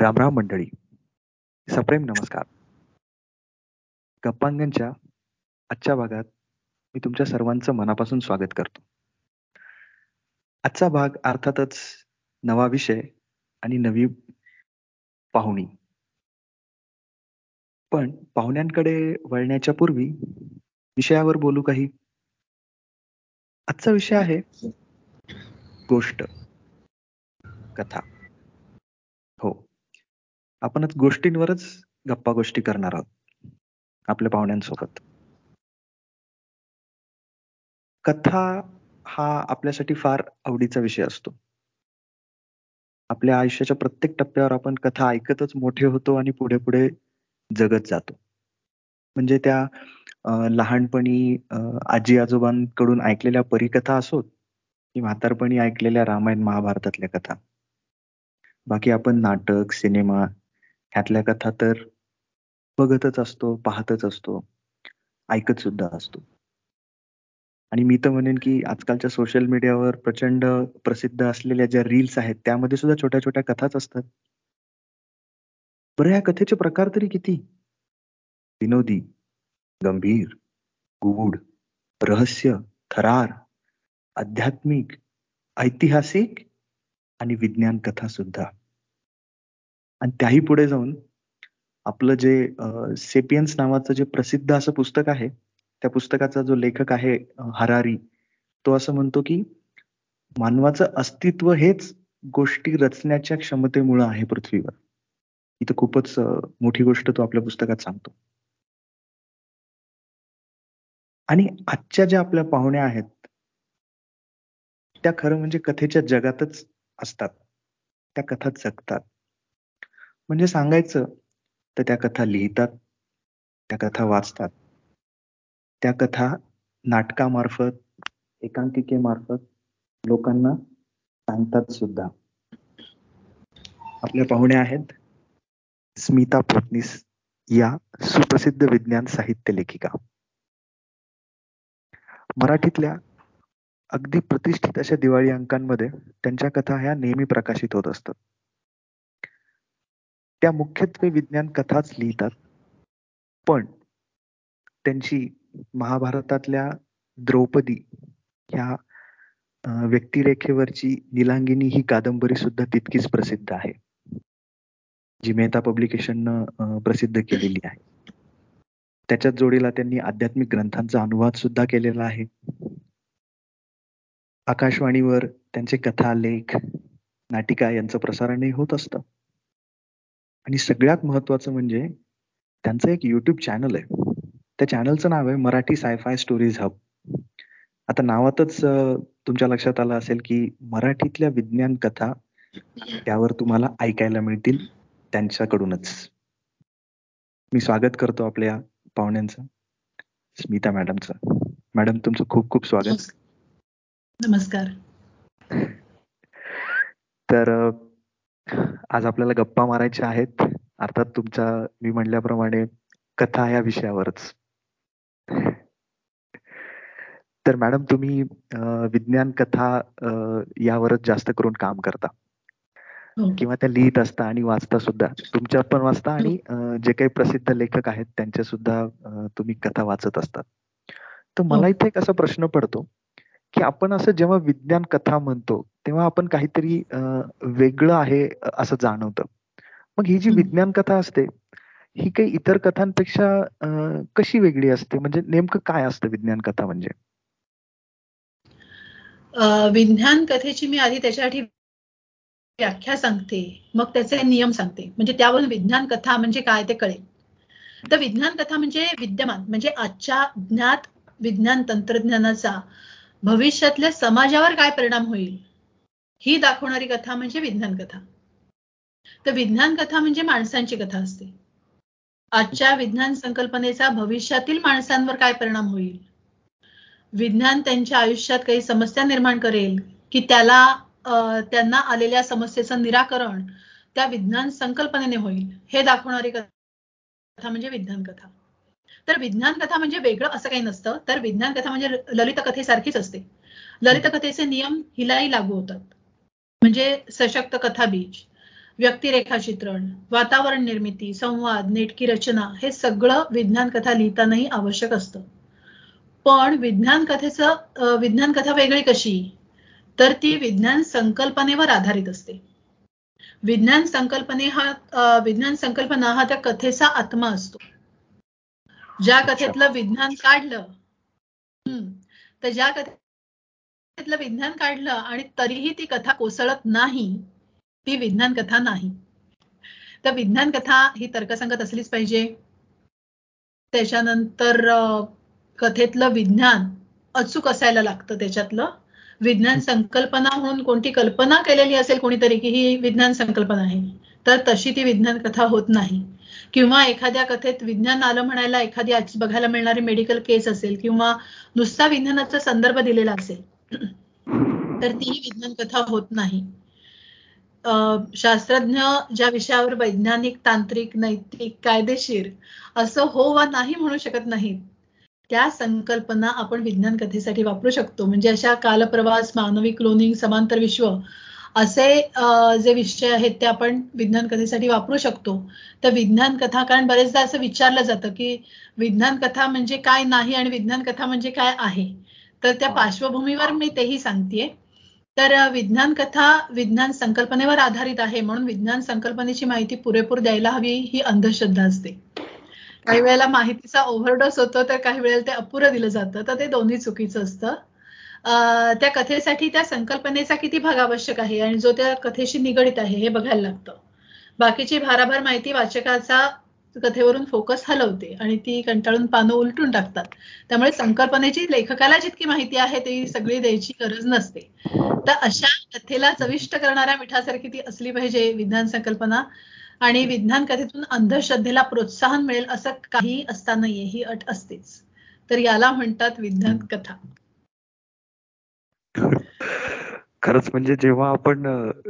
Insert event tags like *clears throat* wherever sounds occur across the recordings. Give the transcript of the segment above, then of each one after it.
राम राम मंडळी. सप्रेम नमस्कार. गप्पांगणच्या आजच्या भागात मी तुमच्या सर्वांचं मनापासून स्वागत करतो. आजचा भाग अर्थातच नवा विषय आणि नवी पाहुणी. पण पाहुण्यांकडे वळण्याच्या पूर्वी विषयावर बोलू काही? आजचा विषय आहे गोष्ट कथा. आपणच गोष्टींवरच गप्पा गोष्टी करणार आहोत. आपल्या पाहुण्यांसोबत. कथा हा आपल्यासाठी फार आवडीचा विषय असतो. आपल्या आयुष्याच्या प्रत्येक टप्प्यावर आपण कथा ऐकतच मोठे होतो आणि पुढे पुढे जगत जातो. म्हणजे त्या लहानपणी आजी आजोबांकडून ऐकलेल्या परिकथा असोत की म्हातारपणी ऐकलेल्या रामायण महाभारतातल्या कथा. बाकी आपण नाटक सिनेमा ह्यातल्या कथा तर बघतच असतो पाहतच असतो ऐकत सुद्धा असतो. आणि मी तर म्हणेन की आजकालच्या सोशल मीडियावर प्रचंड प्रसिद्ध असलेल्या ज्या रील्स आहेत त्यामध्ये सुद्धा छोट्या छोट्या कथाच असतात. बरं या कथेचे प्रकार तरी किती? विनोदी गंभीर गूढ रहस्य थरार आध्यात्मिक ऐतिहासिक आणि विज्ञान कथा सुद्धा. आणि त्याही पुढे जाऊन आपलं जे सेपियन्स नावाचं जे प्रसिद्ध असं पुस्तक आहे त्या पुस्तकाचा जो लेखक आहे हरारी तो असं म्हणतो की मानवाचं अस्तित्व हेच गोष्टी रचण्याच्या क्षमतेमुळे आहे पृथ्वीवर. इथं खूपच मोठी गोष्ट तो आपल्या पुस्तकात सांगतो. आणि आजच्या ज्या आपल्या पाहुण्या आहेत त्या खरं म्हणजे कथेच्या जगातच असतात. त्या कथा जगतात. म्हणजे सांगायचं तर त्या कथा लिहितात त्या कथा वाचतात त्या कथा नाटकामार्फत एकांकिकेमार्फत लोकांना सांगतात सुद्धा. आपल्या पाहुण्या आहेत स्मिता फडणीस या सुप्रसिद्ध विज्ञान साहित्य लेखिका. मराठीतल्या अगदी प्रतिष्ठित अशा दिवाळी अंकांमध्ये त्यांच्या कथा ह्या नेहमी प्रकाशित होत असतात. त्या मुख्यत्वे विज्ञान कथाच लिहितात. पण त्यांची महाभारतातल्या द्रौपदी ह्या व्यक्तिरेखेवरची निलांगिनी ही कादंबरी सुद्धा तितकीच प्रसिद्ध आहे. जी मेहता पब्लिकेशननं प्रसिद्ध केलेली आहे. त्याच्याच जोडीला त्यांनी आध्यात्मिक ग्रंथांचा अनुवाद सुद्धा केलेला आहे. आकाशवाणीवर त्यांचे कथा लेख नाटिका यांचं प्रसारणही होत असतं. आणि सगळ्यात महत्वाचं म्हणजे त्यांचं एक युट्यूब चॅनल आहे. त्या चॅनलचं नाव आहे मराठी सायफाय स्टोरीज हब आता नावातच तुमच्या लक्षात आलं असेल की मराठीतल्या विज्ञान कथा त्यावर तुम्हाला ऐकायला मिळतील त्यांच्याकडूनच. मी स्वागत करतो आपल्या पाहुण्यांचं स्मिता मॅडमचं. मॅडम तुमचं खूप खूप स्वागत. नमस्कार. तर आज आपल्याला गप्पा मारायच्या आहेत. अर्थात तुमच्या मी म्हणल्याप्रमाणे कथा या विषयावरच. तर मॅडम तुम्ही विज्ञान कथा यावरच जास्त करून काम करता. हो. किंवा त्या लिहित असता आणि वाचता सुद्धा. तुमच्या पण वाचता आणि जे काही प्रसिद्ध लेखक आहेत त्यांच्या सुद्धा तुम्ही कथा वाचत असतात तर मला हो. इथे एक असा प्रश्न पडतो. की आपण असं जेव्हा विज्ञान कथा म्हणतो तेव्हा आपण काहीतरी वेगळं आहे असं जाणवतं. मग ही जी विज्ञान कथा असते ही काही इतर कथांपेक्षा कशी वेगळी असते? म्हणजे नेमकं काय असतं विज्ञान कथा म्हणजे? विज्ञान कथेची मी आधी त्याच्यासाठी व्याख्या सांगते मग त्याचे नियम सांगते. म्हणजे त्यावरून विज्ञान कथा म्हणजे काय ते कळेल. तर विज्ञान कथा म्हणजे विद्यमान म्हणजे आजच्या ज्ञात विज्ञान तंत्रज्ञानाचा भविष्यातल्या समाजावर काय परिणाम होईल? ही दाखवणारी कथा म्हणजे विज्ञान कथा. तर विज्ञान कथा म्हणजे माणसांची कथा असते. आजच्या विज्ञान संकल्पनेचा भविष्यातील माणसांवर काय परिणाम होईल? विज्ञान त्यांच्या आयुष्यात काही समस्या निर्माण करेल की त्याला त्यांना आलेल्या समस्येचं निराकरण त्या विज्ञान संकल्पनेने होईल. हे दाखवणारी कथा म्हणजे विज्ञान कथा. तर विज्ञान कथा म्हणजे वेगळं असं काही नसतं. तर विज्ञान कथा म्हणजे ललित कथेसारखीच असते. ललित कथेचे नियम हिलाही लागू होतात. म्हणजे सशक्त कथा बीज व्यक्तिरेखा चित्रण वातावरण निर्मिती संवाद नेटकी रचना हे सगळं विज्ञान कथा लिहितानाही आवश्यक असतं. पण विज्ञान कथेचं विज्ञान कथा वेगळी कशी? तर ती विज्ञान संकल्पनेवर आधारित असते. विज्ञान संकल्पने हा विज्ञान संकल्पना हा त्या कथेचा आत्मा असतो. ज्या कथेतलं विज्ञान काढलं तर ज्या कथेतलं विज्ञान काढलं आणि तरीही ती कथा कोसळत नाही ती विज्ञान कथा नाही. तर विज्ञान कथा ही तर्कसंगत असलीच पाहिजे. त्याच्यानंतर कथेतलं विज्ञान अचूक असायला लागतं त्याच्यातलं. विज्ञान संकल्पना म्हणून कोणती कल्पना केलेली असेल कोणीतरी की ही विज्ञान संकल्पना आहे तर तशी ती विज्ञान कथा होत नाही. किंवा एखाद्या कथेत विज्ञान आलं म्हणायला एखादी आज बघायला मिळणारी मेडिकल केस असेल किंवा नुसता विज्ञानाचा संदर्भ दिलेला असेल तर तीही विज्ञान कथा होत नाही. शास्त्रज्ञ ज्या विषयावर वैज्ञानिक तांत्रिक नैतिक कायदेशीर असं हो वा नाही म्हणू शकत नाहीत त्या संकल्पना आपण विज्ञान कथेसाठी वापरू शकतो. म्हणजे अशा कालप्रवास मानवी क्लोनिंग समांतर विश्व असे जे विषय आहेत ते आपण विज्ञान कथेसाठी वापरू शकतो. तर विज्ञान कथा कारण बरेचदा असं विचारलं जातं की विज्ञान कथा म्हणजे काय नाही आणि विज्ञान कथा म्हणजे काय आहे? तर त्या पार्श्वभूमीवर मी तेही सांगतेय. तर विज्ञान कथा विज्ञान संकल्पनेवर आधारित आहे म्हणून विज्ञान संकल्पनेची माहिती पुरेपूर द्यायला हवी ही अंधश्रद्धा असते. काही वेळेला माहितीचा ओव्हरडोस होतो तर काही वेळेला ते अपुरं दिलं जातं. तर ते दोन्ही चुकीचं असतं. त्या कथेसाठी त्या संकल्पनेचा किती भाग आवश्यक आहे आणि जो त्या कथेशी निगडित आहे हे बघायला लागतं. बाकीची भाराभार माहिती वाचकाचा कथेवरून फोकस हलवते आणि ती कंटाळून पानं उलटून टाकतात. त्यामुळे संकल्पनेची लेखकाला जितकी माहिती आहे ती सगळी द्यायची गरज नसते. तर अशा कथेला चविष्ट करणाऱ्या मिठासारखी ती असली पाहिजे विज्ञान संकल्पना. आणि विज्ञान कथेतून अंधश्रद्धेला प्रोत्साहन मिळेल असं काही असता नाहीये ही अट असतेच. तर याला म्हणतात विज्ञान कथा. खरंच म्हणजे जेव्हा आपण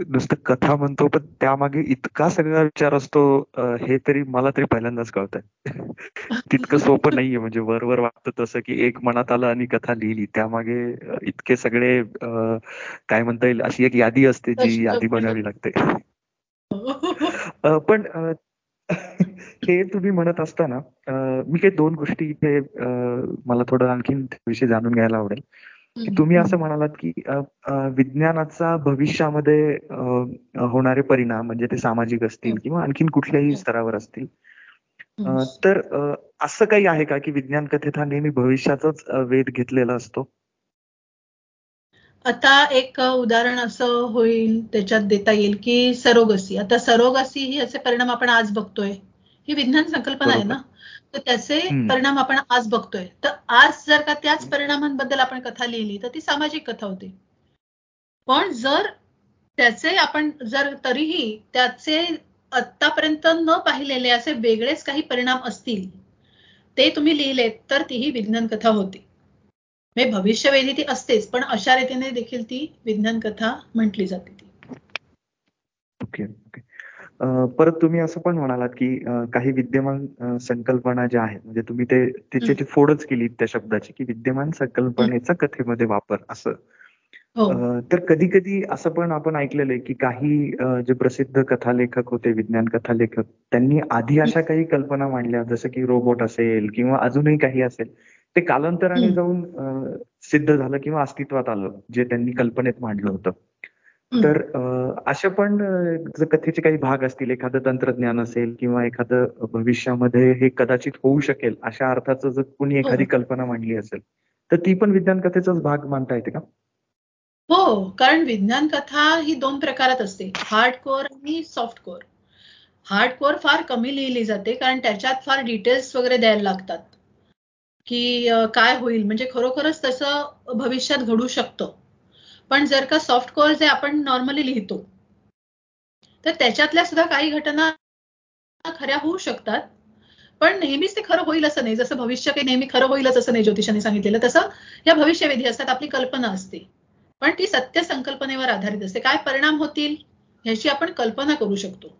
नुसतं कथा म्हणतो पण त्यामागे इतका सगळा विचार असतो हे तरी मला तरी पहिल्यांदाच कळतंय. *laughs* तितकं सोपं नाहीये म्हणजे वर वर वाटतं तसं की एक मनात आलं आणि कथा लिहिली. त्यामागे इतके सगळे काय म्हणता येईल अशी एक यादी असते जी यादी बनवावी लागते. *laughs* पण *laughs* हे तुम्ही म्हणत असताना मी काही दोन गोष्टी इथे मला थोडं आणखीन विषय जाणून घ्यायला आवडेल. की तुम्ही असं म्हणालात की विज्ञानाचा भविष्यामध्ये होणारे परिणाम म्हणजे ते सामाजिक असतील किंवा आणखीन कुठल्याही स्तरावर असतील. तर असं काही आहे का की विज्ञान कथेत हा नेहमी भविष्याचाच वेध घेतलेला असतो? आता एक उदाहरण असं होईल त्याच्यात देता येईल की सरोगसी. आता सरोगसी ही असे परिणाम आपण आज बघतोय. ही विज्ञान संकल्पना आहे ना? तर त्याचे परिणाम आपण आज बघतोय. तर आज जर का त्याच परिणामांबद्दल आपण कथा लिहिली तर ती सामाजिक कथा होती. पण जर त्याचे आपण जर तरीही त्याचे आतापर्यंत न पाहिलेले असे वेगळेच काही परिणाम असतील ते तुम्ही लिहिलेत तर तीही विज्ञान कथा होती. म्हणजे भविष्यवेधी ती असतेच पण अशा रीतीने देखील ती विज्ञान कथा म्हटली जाते ती. ओके. परत तुम्ही असं पण म्हणालात की काही विद्यमान संकल्पना ज्या आहेत म्हणजे तुम्ही ते त्याची फोडच केली त्या शब्दाची की विद्यमान संकल्पनेचा कथेमध्ये वापर असं. हो. तर कधी कधी असं पण आपण ऐकलेलं आहे की काही जे प्रसिद्ध कथालेखक होते विज्ञान कथालेखक त्यांनी आधी अशा काही कल्पना मांडल्या जसं की रोबोट असेल किंवा अजूनही काही असेल ते कालांतराने जाऊन सिद्ध झालं किंवा अस्तित्वात आलं जे त्यांनी कल्पनेत मांडलं होतं. तर अशा पण कथेचे काही भाग असतील एखादं तंत्रज्ञान असेल किंवा एखादं भविष्यामध्ये हे कदाचित होऊ शकेल अशा अर्थाचं जर कुणी एखादी हो. कल्पना मांडली असेल तर ती पण विज्ञान कथेचाच भाग मानता येते का? हो कारण विज्ञान कथा ही दोन प्रकारात असते हार्ड कोअर आणि सॉफ्ट कोअर हार्ड कोअर फार कमी लिहिली जाते कारण त्याच्यात फार डिटेल्स वगैरे द्यायला लागतात की काय होईल म्हणजे खरोखरच तसं भविष्यात घडू शकतं. पण जर का सॉफ्ट कोअर जे आपण नॉर्मली लिहितो तर त्याच्यातल्या सुद्धा काही घटना खऱ्या होऊ शकतात. पण नेहमीच ते खरं होईल असं नाही. जसं भविष्य काही नेहमी खरं होईलच असं नाही ज्योतिषाने सांगितलेलं. तसं या भविष्यवेधी असतात आपली कल्पना असते. पण ती सत्य संकल्पनेवर आधारित असते. काय परिणाम होतील ह्याची आपण कल्पना करू शकतो.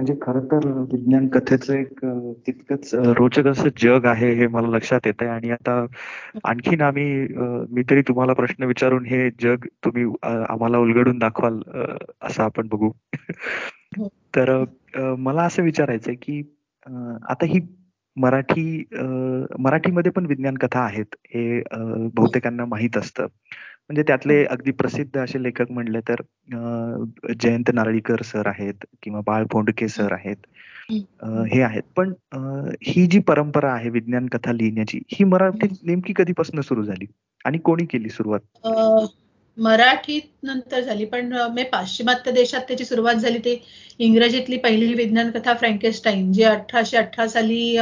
म्हणजे खरं तर विज्ञान कथेचं एक तितकंच रोचक असं जग आहे हे मला लक्षात येत आहे आणि आता आणखीन आम्ही मी तरी तुम्हाला प्रश्न विचारून हे जग तुम्ही आम्हाला उलगडून दाखवाल असं आपण बघू. हो. तर मला असं विचारायचंय की आता ही मराठी मराठीमध्ये पण विज्ञान कथा आहेत हे बहुतेकांना माहीत असतं. म्हणजे त्यातले. अगदी प्रसिद्ध असे लेखक म्हणले तर जयंत नारळीकर सर आहेत किंवा बाळ फोंडके सर आहेत. हे आहेत. पण ही जी परंपरा आहे विज्ञान कथा लिहिण्याची ही मराठीत नेमकी कधीपासून सुरू झाली आणि कोणी केली सुरुवात? मराठीत नंतर झाली पण मी पाश्चिमात्य देशात त्याची सुरुवात झाली ते इंग्रजीतली पहिली विज्ञान कथा फ्रँकेस्टाईन जी अठराशे अठरा साली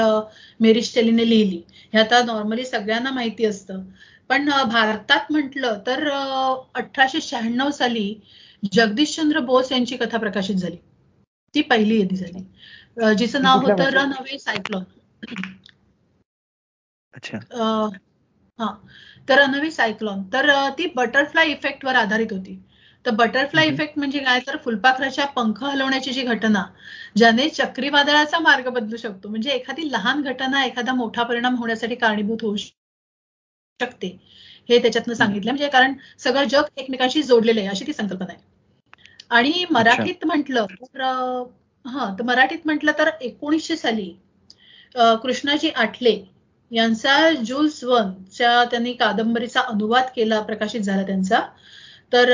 मेरी स्टेलीने लिहिली. हे आता नॉर्मली सगळ्यांना माहिती असतं. पण भारतात म्हटलं तर अठराशे शहाण्णव साली जगदीशचंद्र बोस यांची कथा प्रकाशित झाली. ती पहिली यादी झाली. जिचं नाव होतं रन अवे सायक्लोन. अच्छा. हा. तर अनवी सायक्लॉन. तर ती बटरफ्लाय इफेक्ट वर आधारित होती. तर बटरफ्लाय इफेक्ट म्हणजे काय? तर फुलपाखराच्या पंख हलवण्याची जी घटना ज्याने चक्रीवादळाचा मार्ग बदलू शकतो. म्हणजे एखादी लहान घटना एखादा मोठा परिणाम होण्यासाठी कारणीभूत होऊ शकते. हे त्याच्यातनं सांगितलं. म्हणजे कारण सगळं जग एकमेकांशी जोडलेलं आहे अशी ती संकल्पना आहे. आणि मराठीत म्हटलं तर हा तर मराठीत म्हटलं तर एकोणीसशे साली कृष्णाजी आठले यांचा जुल्स वनच्या त्यांनी कादंबरीचा अनुवाद केला प्रकाशित झाला त्यांचा. तर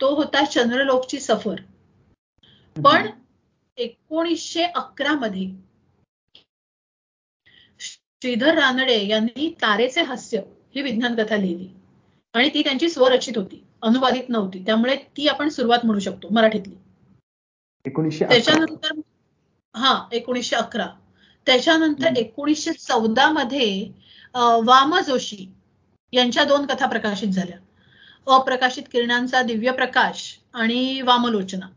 तो होता चंद्रलोकची सफर. पण एकोणीसशे अकरा मध्ये श्रीधर रानडे यांनी तारेचे हास्य ही विज्ञान कथा लिहिली. आणि ती त्यांची स्वरचित होती अनुवादित नव्हती. त्यामुळे ती आपण सुरुवात म्हणू शकतो मराठीतली. त्याच्यानंतर हा एकोणीसशे अकरा. त्याच्यानंतर एकोणीसशे चौदा मध्ये वाम जोशी यांच्या दोन कथा प्रकाशित झाल्या. अप्रकाशित किरणांचा दिव्य प्रकाश आणि वामलोचना.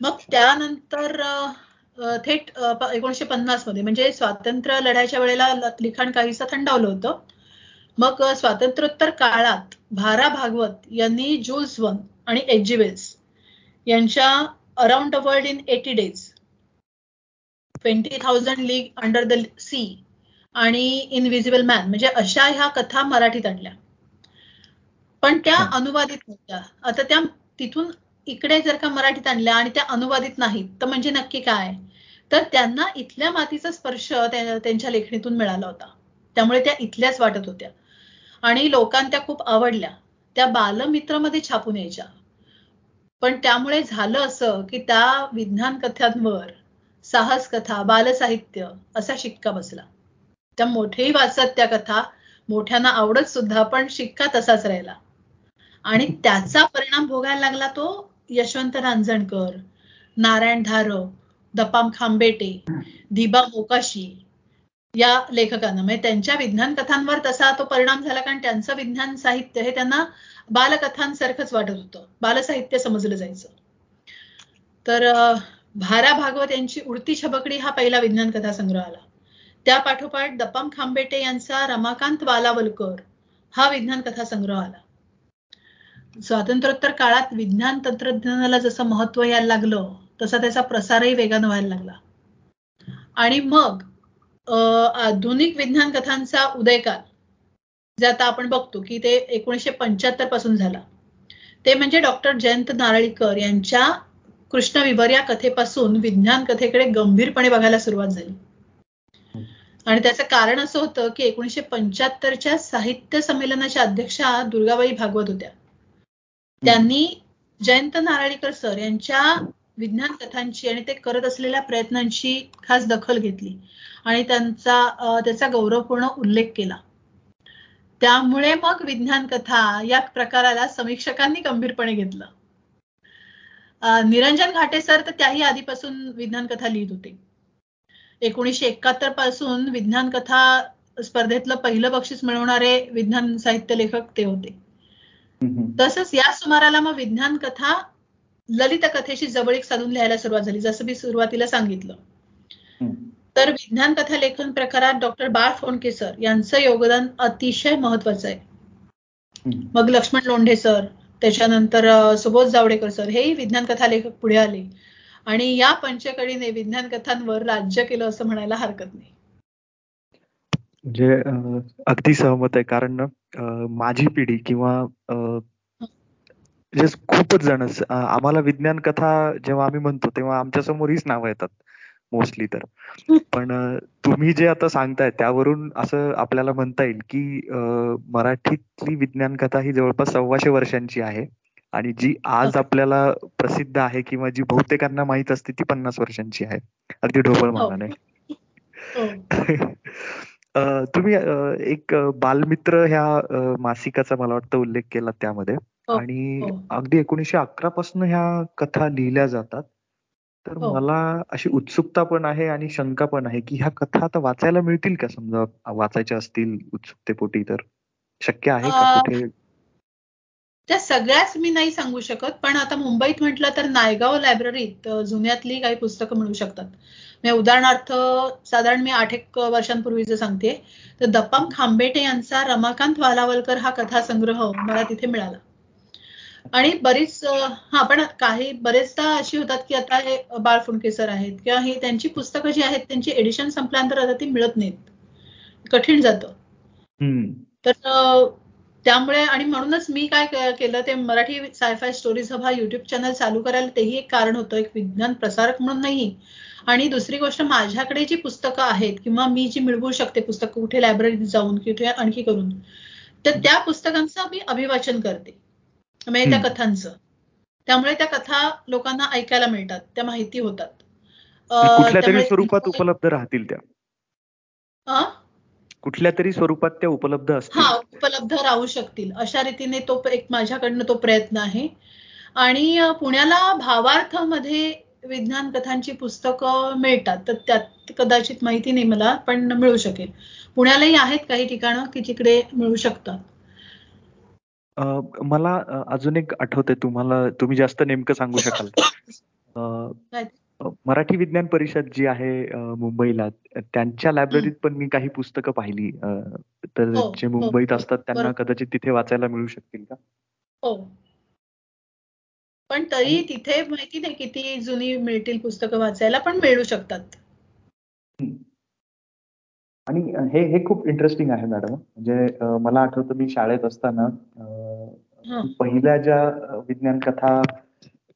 मग त्यानंतर थेट एकोणीशे पन्नासमध्ये. म्हणजे स्वातंत्र्य लढ्याच्या वेळेला लिखाण काहीसं थंडावलं होतं. मग स्वातंत्र्योत्तर काळात भारा भागवत यांनी जुल्स वन आणि एजिवेल्स यांच्या around the world in eighty days twenty thousand league under the sea आणि इनविजिबल मॅन म्हणजे अशा ह्या कथा मराठीत आणल्या. पण त्या अनुवादित नव्हत्या. आता त्या तिथून इकडे जर का मराठीत आणल्या आणि त्या अनुवादित नाहीत तर म्हणजे नक्की काय? तर त्यांना इथल्या मातीचा स्पर्श त्यांच्या लेखणीतून मिळाला होता. त्यामुळे त्या इथल्याच वाटत होत्या. आणि लोकांना त्या खूप आवडल्या. त्या बालमित्रमध्ये छापून यायच्या. पण त्यामुळे झालं असं की त्या विज्ञान कथांवर साहस कथा बालसाहित्य असा शिक्का बसला. त्या मोठेही वाचत त्या कथा मोठ्यांना आवडत सुद्धा पण शिक्का तसाच राहिला. आणि त्याचा परिणाम भोगायला लागला तो यशवंत रांजणकर नारायण धारव दपाम खांबेटे दिबा मोकाशी या लेखकांना. म्हणजे त्यांच्या विज्ञान कथांवर तसा तो परिणाम झाला कारण त्यांचं विज्ञान साहित्य हे त्यांना बालकथांसारखंच वाटत होतं. बालसाहित्य समजलं जायचं. तर भारा भागवत यांची उडती छबकडी हा पहिला विज्ञान कथा संग्रह आला. त्या पाठोपाठ दपाम खांबेटे यांचा रमाकांत वालावलकर हा विज्ञान कथा संग्रह आला. स्वातंत्र्योत्तर काळात विज्ञान तंत्रज्ञानाला जसं महत्त्व यायला लागलं तसा त्याचा प्रसारही वेगानं व्हायला लागला. आणि मग आधुनिक विज्ञान कथांचा उदयकाल जे आता आपण बघतो की ते एकोणीशे पंच्याहत्तरपासून झाला. ते म्हणजे डॉक्टर जयंत नारळीकर यांच्या कृष्णविभर या कथेपासून विज्ञान कथेकडे गंभीरपणे बघायला सुरुवात झाली. आणि त्याचं कारण असं होतं की एकोणीशे पंच्याहत्तरच्या साहित्य संमेलनाच्या अध्यक्षा दुर्गाबाई भागवत होत्या. त्यांनी जयंत नारळीकर सर यांच्या विज्ञान कथांची आणि ते करत असलेल्या प्रयत्नांची खास दखल घेतली आणि त्यांचा त्याचा गौरवपूर्ण उल्लेख केला. त्यामुळे मग विज्ञान कथा या प्रकाराला समीक्षकांनी गंभीरपणे घेतलं. निरंजन घाटे सर तर त्याही आधीपासून विज्ञान कथा लिहित होते. एकोणीशे एकाहत्तरपासून विज्ञान कथा स्पर्धेतलं पहिलं बक्षीस मिळवणारे विज्ञान साहित्य लेखक ते होते. तसंच या सुमाराला मग विज्ञान कथा ललित कथेशी जवळीक साधून लिहायला सुरुवात झाली जसं मी सुरुवातीला सांगितलं. तर विज्ञान कथा लेखन प्रकारात डॉक्टर बाळ फोंडके सर यांचं योगदान अतिशय महत्वाचं आहे. मग लक्ष्मण लोंढे सर त्याच्यानंतर सुबोध जावडेकर सर हेही विज्ञान कथा लेखक पुढे आले. आणि या पंचकडीने विज्ञान कथांवर राज्य केलं असं म्हणायला हरकत नाही. म्हणजे अगदी सहमत आहे. कारण माझी पिढी किंवा म्हणजे खूपच जण आम्हाला विज्ञान कथा जेव्हा आम्ही म्हणतो तेव्हा आमच्यासमोर हीच नावं येतात मोस्टली तर. पण तुम्ही जे आता सांगताय त्यावरून असं आपल्याला म्हणता येईल की मराठीतली विज्ञान कथा ही जवळपास सव्वाशे वर्षांची आहे. आणि जी आज आपल्याला प्रसिद्ध आहे किंवा जी बहुतेकांना माहीत असते ती पन्नास वर्षांची आहे. अगदी ढोबळ हो. मानाने. हो. *laughs* तुम्ही एक बालमित्र ह्या मासिकाचा मला वाटतं उल्लेख केला त्यामध्ये. हो, आणि अगदी एकोणीशे अकरा पासून ह्या कथा लिहिल्या जातात. तर मला अशी उत्सुकता पण आहे आणि शंका पण आहे की ह्या कथा आता वाचायला मिळतील का? समजा वाचायच्या असतील उत्सुकतेपोटी तर. शक्य आहे का? कुठे? त्या सगळ्याच मी नाही सांगू शकत पण आता मुंबईत म्हटलं तर नायगाव लायब्ररीत जुन्यातली काही पुस्तकं मिळू शकतात. म्हणजे उदाहरणार्थ साधारण मी आठ एक वर्षांपूर्वीच सांगते तर दप्पाम खांबेटे यांचा रमाकांत वालावलकर हा कथासंग्रह मला तिथे मिळाला. आणि बरीच हा पण काही बरेचदा अशी होतात की आता हे बाळ फुंडके आहेत किंवा ही त्यांची पुस्तकं जी आहेत त्यांची एडिशन संपल्यानंतर आता ती मिळत नाहीत. कठीण जातं. तर त्यामुळे आणि म्हणूनच मी काय केलं ते मराठी सायफाय स्टोरीज हा युट्यूब चॅनल चालू करायला तेही एक कारण होतं. एक विज्ञान प्रसारक म्हणून नाही आणि दुसरी गोष्ट माझ्याकडे जी पुस्तकं आहेत किंवा मी जी मिळवू शकते पुस्तकं कुठे लायब्ररीत जाऊन कुठे आणखी करून तर त्या पुस्तकांचं मी अभिवाचन करते. म्हणजे त्या कथांचं. त्यामुळे त्या कथा लोकांना ऐकायला मिळतात त्या माहिती होतात. स्वरूपात उपलब्ध राहतील त्या? कुठल्या तरी स्वरूपात त्या उपलब्ध असतील? हा उपलब्ध राहू शकतील. अशा रीतीने तो एक माझ्याकडनं तो प्रयत्न आहे. आणि पुण्याला भावार्थमध्ये विज्ञान कथांची पुस्तकं मिळतात तर त्यात कदाचित माहिती नाही मला पण मिळू शकेल. पुण्यालाही आहेत काही ठिकाणं की जिकडे मिळू शकतात. मला अजून एक आठवतंय तुम्हाला तुम्ही जास्त नेमकं सांगू शकाल मराठी विज्ञान परिषद जी आहे मुंबईला त्यांच्या लायब्ररीत पण मी काही पुस्तकं पाहिली. तर हो, जे हो, मुंबईत. असतात त्यांना कदाचित तिथे वाचायला मिळू शकतील का? हो. पण तरी तिथे माहिती नाही किती जुनी मिळतील पुस्तकं वाचायला पण मिळू शकतात. आणि हे हे खूप इंटरेस्टिंग आहे मॅडम म्हणजे मला आठवतं मी शाळेत असताना पहिल्या ज्या विज्ञान कथा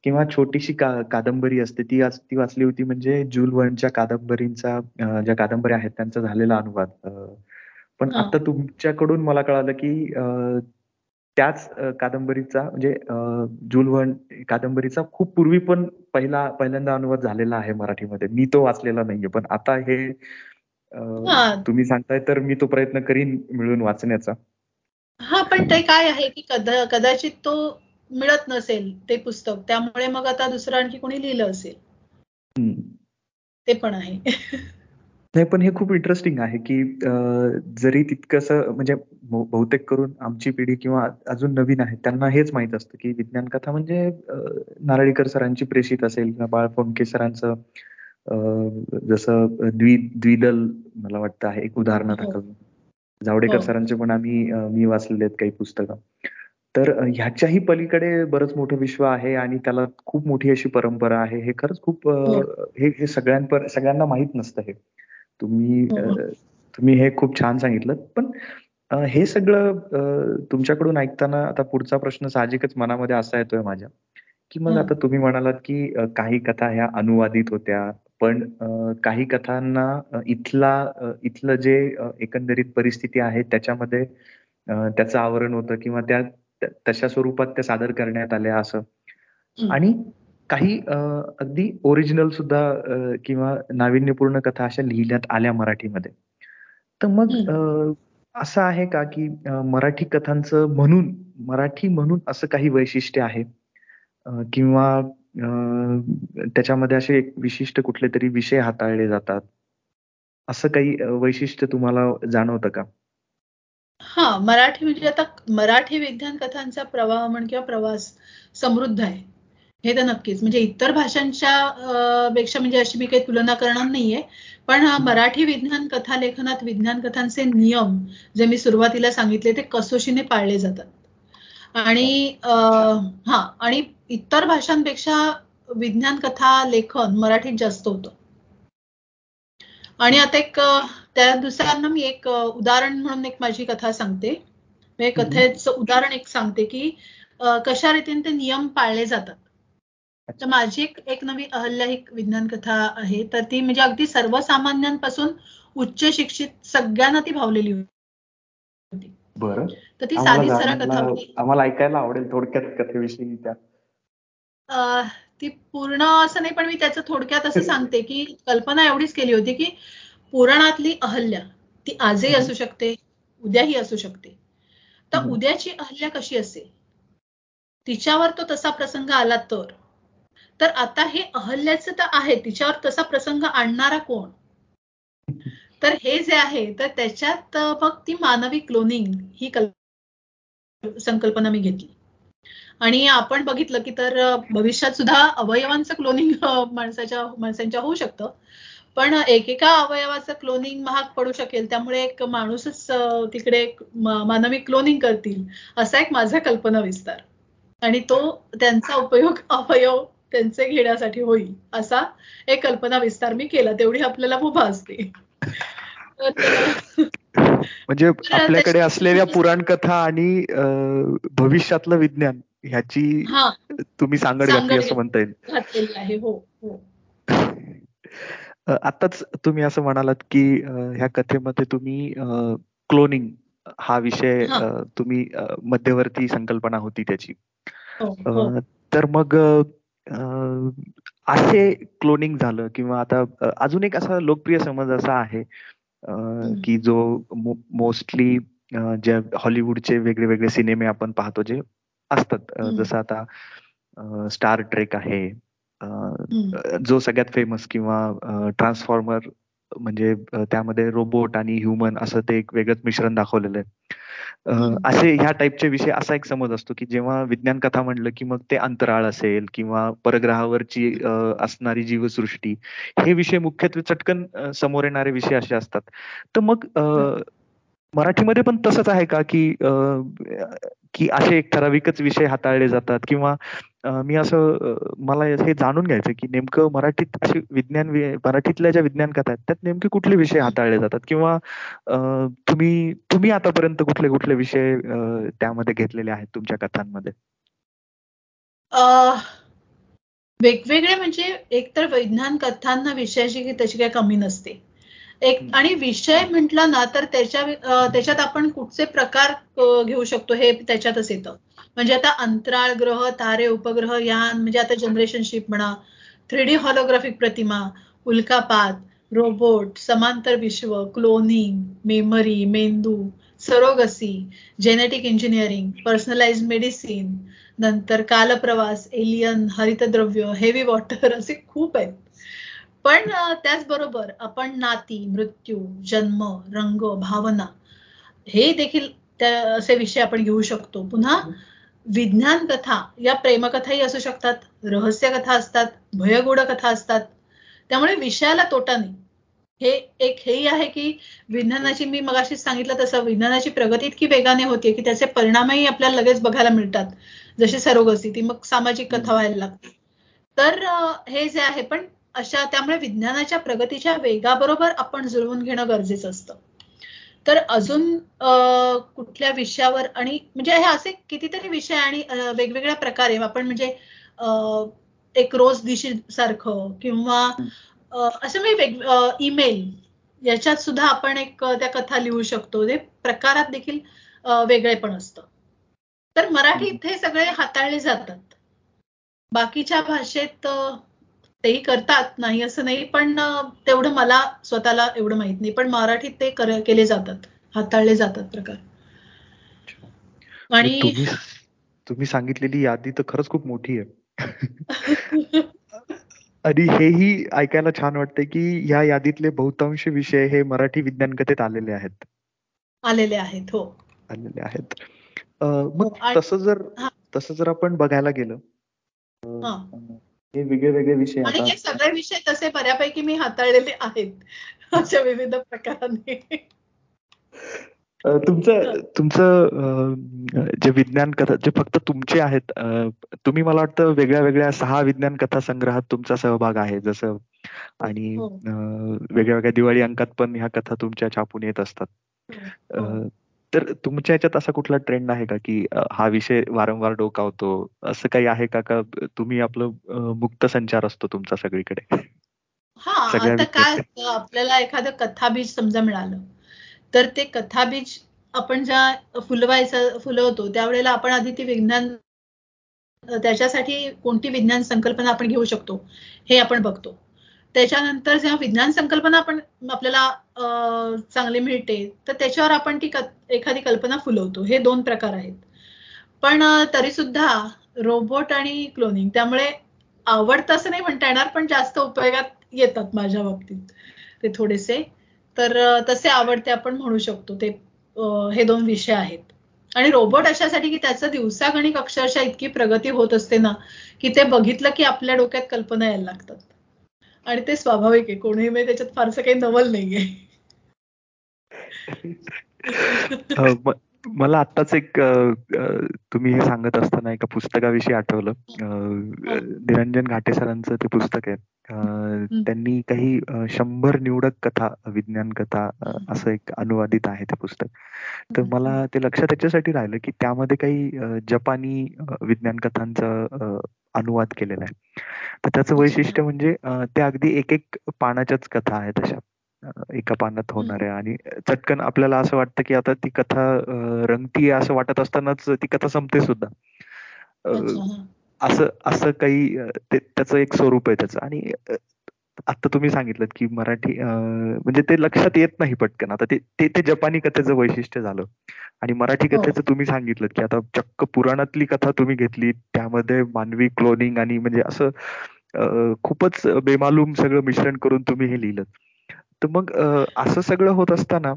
किंवा छोटीशी का कादंबरी असते ती ती वाचली होती म्हणजे जुल वर्णच्या कादंबरींचा ज्या कादंबऱ्या आहेत त्यांचा झालेला अनुवाद. पण आता तुमच्याकडून मला कळालं की त्याच कादंबरीचा म्हणजे जुल वर्ण कादंबरीचा खूप पूर्वी पण पहिला पहिल्यांदा अनुवाद झालेला आहे मराठीमध्ये. मी तो वाचलेला नाहीये पण आता हे तुम्ही सांगताय तर मी तो प्रयत्न करीन मिळून वाचण्याचा. हा पण ते काय आहे की कदाचित तो मिळत नसेल ते पुस्तक त्यामुळे मग आता दुसरं आणखी कोणी लिहिलं असेल. ते पण आहे. *laughs* नाही पण हे खूप इंटरेस्टिंग आहे की जरी तितकस म्हणजे बहुतेक करून आमची पिढी किंवा अजून नवीन आहे त्यांना हेच माहीत असतं की विज्ञान कथा म्हणजे नारळीकर सरांची प्रेषित असेल किंवा बाळ फोंडके सरांचं जसं द्वि द्विदल मला वाटतं आहे एक उदाहरण हो. जावडेकर हो. सरांचे पण आम्ही मी वाचलेले आहेत काही पुस्तकं तर ह्याच्याही पलीकडे बरंच मोठं विश्व आहे आणि त्याला खूप मोठी अशी परंपरा आहे हे खरंच खूप हो. हे हे सगळ्यांपर सगळ्यांना माहीत नसतं हे तुम्ही तुम्ही हे खूप छान सांगितलं पण हे सगळं तुमच्याकडून ऐकताना आता पुढचा प्रश्न साहजिकच मनामध्ये असा येतोय माझ्या की मग आता तुम्ही म्हणालात की काही कथा ह्या अनुवादित होत्या पण काही कथांना इथला इथलं जे एकंदरीत परिस्थिती आहे त्याच्यामध्ये त्याचं आवरण होतं किंवा त्या तशा स्वरूपात त्या सादर करण्यात आल्या असं. आणि काही अगदी ओरिजिनल सुद्धा किंवा नाविन्यपूर्ण कथा अशा लिहिण्यात आल्या मराठीमध्ये. तर मग असं आहे का की मराठी कथांचं म्हणून मराठी म्हणून असं काही वैशिष्ट्य आहे? किंवा त्याच्यामध्ये असे एक विशिष्ट कुठले तरी विषय हाताळले जातात? असं काही वैशिष्ट्य तुम्हाला जाणवतं का? हा मराठी म्हणजे आता मराठी विज्ञान कथांचा प्रवाह म्हण किंवा प्रवास समृद्ध आहे. हे तर नक्कीच. म्हणजे इतर भाषांच्या पेक्षा म्हणजे अशी मी काही तुलना करणार नाहीये. पण मराठी विज्ञान कथा लेखनात विज्ञान कथांचे नियम जे मी सुरुवातीला सांगितले ते कसोशीने पाळले जातात. आणि हा आणि इतर भाषांपेक्षा विज्ञान कथा लेखन मराठीत जास्त होतं. आणि आता एक त्या दुसऱ्यांना मी एक उदाहरण म्हणून एक माझी कथा सांगते. म्हणजे कथेचं उदाहरण एक सांगते की कशा रीतीने ते नियम पाळले जातात. तर माझी एक नवी अहल्या एक विज्ञान कथा आहे. तर ती म्हणजे अगदी सर्वसामान्यांपासून उच्च शिक्षित सगळ्यांना ती भावलेली होती. बरं. तर ती साधी सरळ कथा होती. आम्हाला ऐकायला आवडेल थोडक्यात कथेविषयी त्या. ती पूर्ण असं नाही पण मी त्याचं थोडक्यात असं *laughs* सांगते की कल्पना एवढीच केली होती की पुराणातली अहल्या ती आजही असू शकते उद्याही असू शकते. तर उद्याची अहल्या कशी असेल? तिच्यावर तो तसा प्रसंग आला तर? तर आता हे अहल्याचं तर आहे तिच्यावर तसा प्रसंग आणणारा कोण? तर हे जे आहे तर त्याच्यात मग ती मानवी क्लोनिंग ही संकल्पना मी घेतली. आणि आपण बघितलं की तर भविष्यात सुद्धा अवयवांचं क्लोनिंग माणसाच्या माणसांच्या होऊ शकतं. पण एकेका अवयवाचं क्लोनिंग महाग पडू शकेल त्यामुळे एक माणूसच तिकडे मानवी क्लोनिंग करतील असा एक माझा कल्पना विस्तार. आणि तो त्यांचा उपयोग अवयव त्यांचे घेण्यासाठी होईल असा एक कल्पना विस्तार मी केला तेवढी आपल्याला मुभा असते म्हणजे आपल्याकडे असलेल्या पुराण कथा आणि भविष्यातलं विज्ञान ह्याची तुम्ही सांगड घातली असं म्हणता येईल. हो, हो. आताच तुम्ही असं म्हणालात की ह्या कथेमध्ये तुम्ही क्लोनिंग हा विषय तुम्ही मध्यवर्ती संकल्पना होती त्याची. हो, तर मग असे क्लोनिंग झालं किंवा आता अजून एक असा लोकप्रिय समज असा आहे की जो मोस्टली ज्या हॉलिवूडचे वेगळे वेगळे सिनेमे आपण पाहतो जे असतात. जसं आता स्टार ट्रेक आहे जो सगळ्यात फेमस किंवा ट्रान्सफॉर्मर म्हणजे त्यामध्ये रोबोट आणि ह्युमन असं ते एक वेगळंच मिश्रण दाखवलेलं आहे. असे ह्या टाईपचे विषय असा एक समज असतो की जेव्हा विज्ञान कथा म्हणलं की मग ते अंतराळ असेल किंवा परग्रहावरची असणारी जीवसृष्टी हे विषय मुख्यत्वे चटकन समोर येणारे विषय असे असतात. तर मग मराठीमध्ये पण तसंच आहे का की की असे एक ठराविकच विषय हाताळले जातात किंवा मी असं मला हे जाणून घ्यायचं की नेमकं मराठीत असे विज्ञान मराठीतल्या ज्या विज्ञान कथा आहेत त्यात नेमके कुठले विषय हाताळले जातात? किंवा तुम्ही तुम्ही आतापर्यंत कुठले कुठले विषय त्यामध्ये घेतलेले आहेत तुमच्या कथांमध्ये? वेगवेगळे म्हणजे एकतर विज्ञान कथांना विषयाची तशी काही कमी नसते. एक आणि विषय म्हटला ना तर त्याच्या त्याच्यात आपण कुठचे प्रकार घेऊ शकतो हे त्याच्यातच येतं. म्हणजे आता अंतराळ ग्रह तारे उपग्रह यान म्हणजे आता जनरेशनशिप म्हणा थ्री डी हॉलोग्राफिक प्रतिमा उल्कापात रोबोट समांतर विश्व क्लोनिंग मेमरी मेंदू surrogacy genetic engineering personalize medicine नंतर कालप्रवास एलियन हरितद्रव्य हेवी वॉटर असे खूप आहेत. पण त्याचबरोबर आपण नाती मृत्यू जन्म रंग भावना हे देखील त्या असे विषय आपण घेऊ शकतो. पुन्हा विज्ञान कथा या प्रेमकथाही असू शकतात रहस्य कथा असतात भयगूढ कथा असतात. त्यामुळे विषयाला तोटा नाही. हे एक हेही आहे की विज्ञानाची मी मगाशीच सांगितलं तसं विज्ञानाची प्रगती इतकी वेगाने होते की त्याचे परिणामही आपल्याला लगेच बघायला मिळतात. जशी सरोगसी ती मग सामाजिक कथा व्हायला लागते. तर हे जे आहे पण अशा त्यामुळे विज्ञानाच्या प्रगतीच्या वेगाबरोबर आपण जुळवून घेणं गरजेचं असतं. तर अजून कुठल्या विषयावर आणि म्हणजे हे असे कितीतरी विषय आणि वेगवेगळ्या प्रकारे आपण म्हणजे एक रोज दिशी सारखं किंवा असं म्हणजे ईमेल याच्यात सुद्धा आपण एक त्या कथा लिहू शकतो. जे प्रकारात देखील वेगळे पण असतं. तर मराठीत हे सगळे हाताळले जातात. बाकीच्या भाषेत तेही करतात नाही असं नाही पण तेवढं मला स्वतःला एवढं माहीत नाही. पण मराठीत ते केले जातात. हाताळले जातात प्रकार. आणि तुम्ही सांगितलेली यादी तर खरंच खूप मोठी आहे. *laughs* आणि हेही ऐकायला छान वाटतंय की या यादीतले बहुतांश विषय हे मराठी विज्ञान कथेत आलेले आहेत. आलेले आहेत हो. आलेले आहेत. मग तसं जर तसं जर आपण बघायला गेलं हे वेगळे वेगळे विषय आणि हे सगळे विषय तसे बऱ्यापैकी मी हाताळलेले आहेत अशा विविध प्रकारांनी तुमचं तुमचं जे विज्ञान कथा जे फक्त तुमचे आहेत तुम्ही मला वाटतं वेगळ्या वेगळ्या सहा विज्ञान कथा संग्रहात तुमचा सहभाग आहे जसं आणि हो. वेगळ्या वेगळ्या दिवाळी अंकात पण ह्या कथा तुमच्या छापून येत असतात. तर तुमच्या ह्याच्यात असा कुठला ट्रेंड आहे का की हा विषय वारंवार डोकावतो असं काही आहे का का तुम्ही आपलं मुक्त संचार असतो तुमचा सगळीकडे? हा आता काय आपल्याला एखादं कथाबीज समजा मिळालं तर ते कथाबीज आपण ज्या फुलवायचं फुलवतो त्यावेळेला आपण आधी ती विज्ञान त्याच्यासाठी कोणती विज्ञान संकल्पना आपण घेऊ शकतो हे आपण बघतो. त्याच्यानंतर जेव्हा विज्ञान संकल्पना आपण आपल्याला चांगली मिळते तर त्याच्यावर आपण ती एखादी कल्पना फुलवतो. हे दोन प्रकार आहेत. पण तरी सुद्धा रोबोट आणि क्लोनिंग त्यामुळे आवडतं असं नाही म्हणता येणार पण जास्त उपयोगात येतात माझ्या बाबतीत. ते थोडेसे. तर तसे आवडते आपण म्हणू शकतो. ते हे दोन विषय आहेत. आणि रोबोट अशासाठी की त्याचं दिवसागणिक अक्षरशः इतकी प्रगती होत असते ना की ते बघितलं की आपल्या डोक्यात कल्पना यायला लागतात. आणि ते स्वाभाविक आहे. कोणीही म्हणजे त्याच्यात फारसं काही नवल नाहीये. मला आत्ताच एक तुम्ही हे सांगत असताना एका पुस्तकाविषयी आठवलं. निरंजन घाटे सरांचं ते पुस्तक आहे. त्यांनी काही शंभर निवडक कथा विज्ञान कथा असं एक अनुवादित आहे ते पुस्तक. तर मला ते लक्षात त्याच्यासाठी राहिलं की त्यामध्ये काही जपानी विज्ञान कथांचा अनुवाद केलेला आहे. तर त्याचं वैशिष्ट्य म्हणजे ते अगदी एक एक पानाच्याच कथा आहेत अशा. एका पानात होणाऱ्या आणि चटकन आपल्याला असं वाटतं की आता ती कथा रंगती असं वाटत असतानाच ती कथा संपते सुद्धा. असं असं काही त्याचं एक स्वरूप आहे त्याचं. आणि आता तुम्ही सांगितलं की मराठी म्हणजे ते लक्षात येत नाही पटकन. आता ते ते जपानी कथेचं वैशिष्ट्य झालं. आणि मराठी हो. कथेचं तुम्ही सांगितलं की आता चक्क पुराणातली कथा तुम्ही घेतली त्यामध्ये मानवी क्लोनिंग आणि म्हणजे असं खूपच बेमालूम सगळं मिश्रण करून तुम्ही हे लिहिलं तर मग असं सगळं होत असताना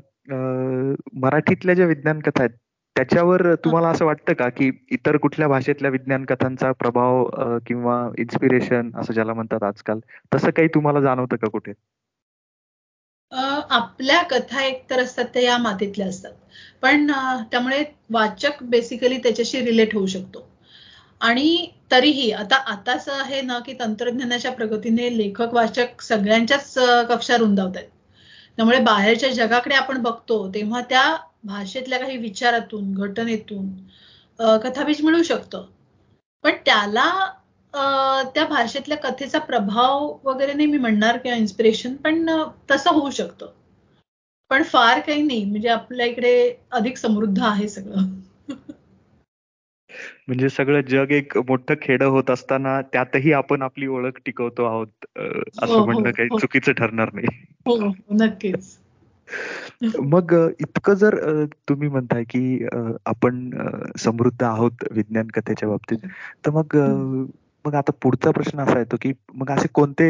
मराठीतल्या ज्या विज्ञान कथा आहेत त्याच्यावर तुम्हाला असं वाटतं का की इतर कुठल्या भाषेतल्या विज्ञान कथांचा प्रभाव किंवा इन्स्पिरेशन असं ज्याला म्हणतात आजकाल तसं काही तुम्हाला जाणवतं का कुठे? आपल्या कथा एकतर असतात त्या या मातीतल्या असतात. पण त्यामुळे वाचक बेसिकली त्याच्याशी रिलेट होऊ शकतो. आणि तरीही आता आताच आहे ना की तंत्रज्ञानाच्या प्रगतीने लेखक वाचक सगळ्यांच्याच कक्षा रुंदावत आहेत त्यामुळे बाहेरच्या जगाकडे आपण बघतो तेव्हा त्या भाषेतल्या काही विचारातून घटनेतून कथाबीज मिळू शकतं. पण त्याला त्या भाषेतल्या कथेचा प्रभाव वगैरे नाही मी म्हणणार किंवा इन्स्पिरेशन पण तसं होऊ शकतं. पण फार काही नाही म्हणजे आपल्या इकडे अधिक समृद्ध आहे सगळं. म्हणजे सगळं जग एक मोठं खेड होत असताना त्यातही आपण आपली ओळख टिकवतो आहोत असं हो, म्हणणं हो, काही हो. चुकीचं ठरणार नाही. नक्कीच. मग इतकं जर तुम्ही म्हणताय की आपण समृद्ध आहोत विज्ञान कथेच्या बाबतीत तर मग मग आता पुढचा प्रश्न असा येतो की मग असे कोणते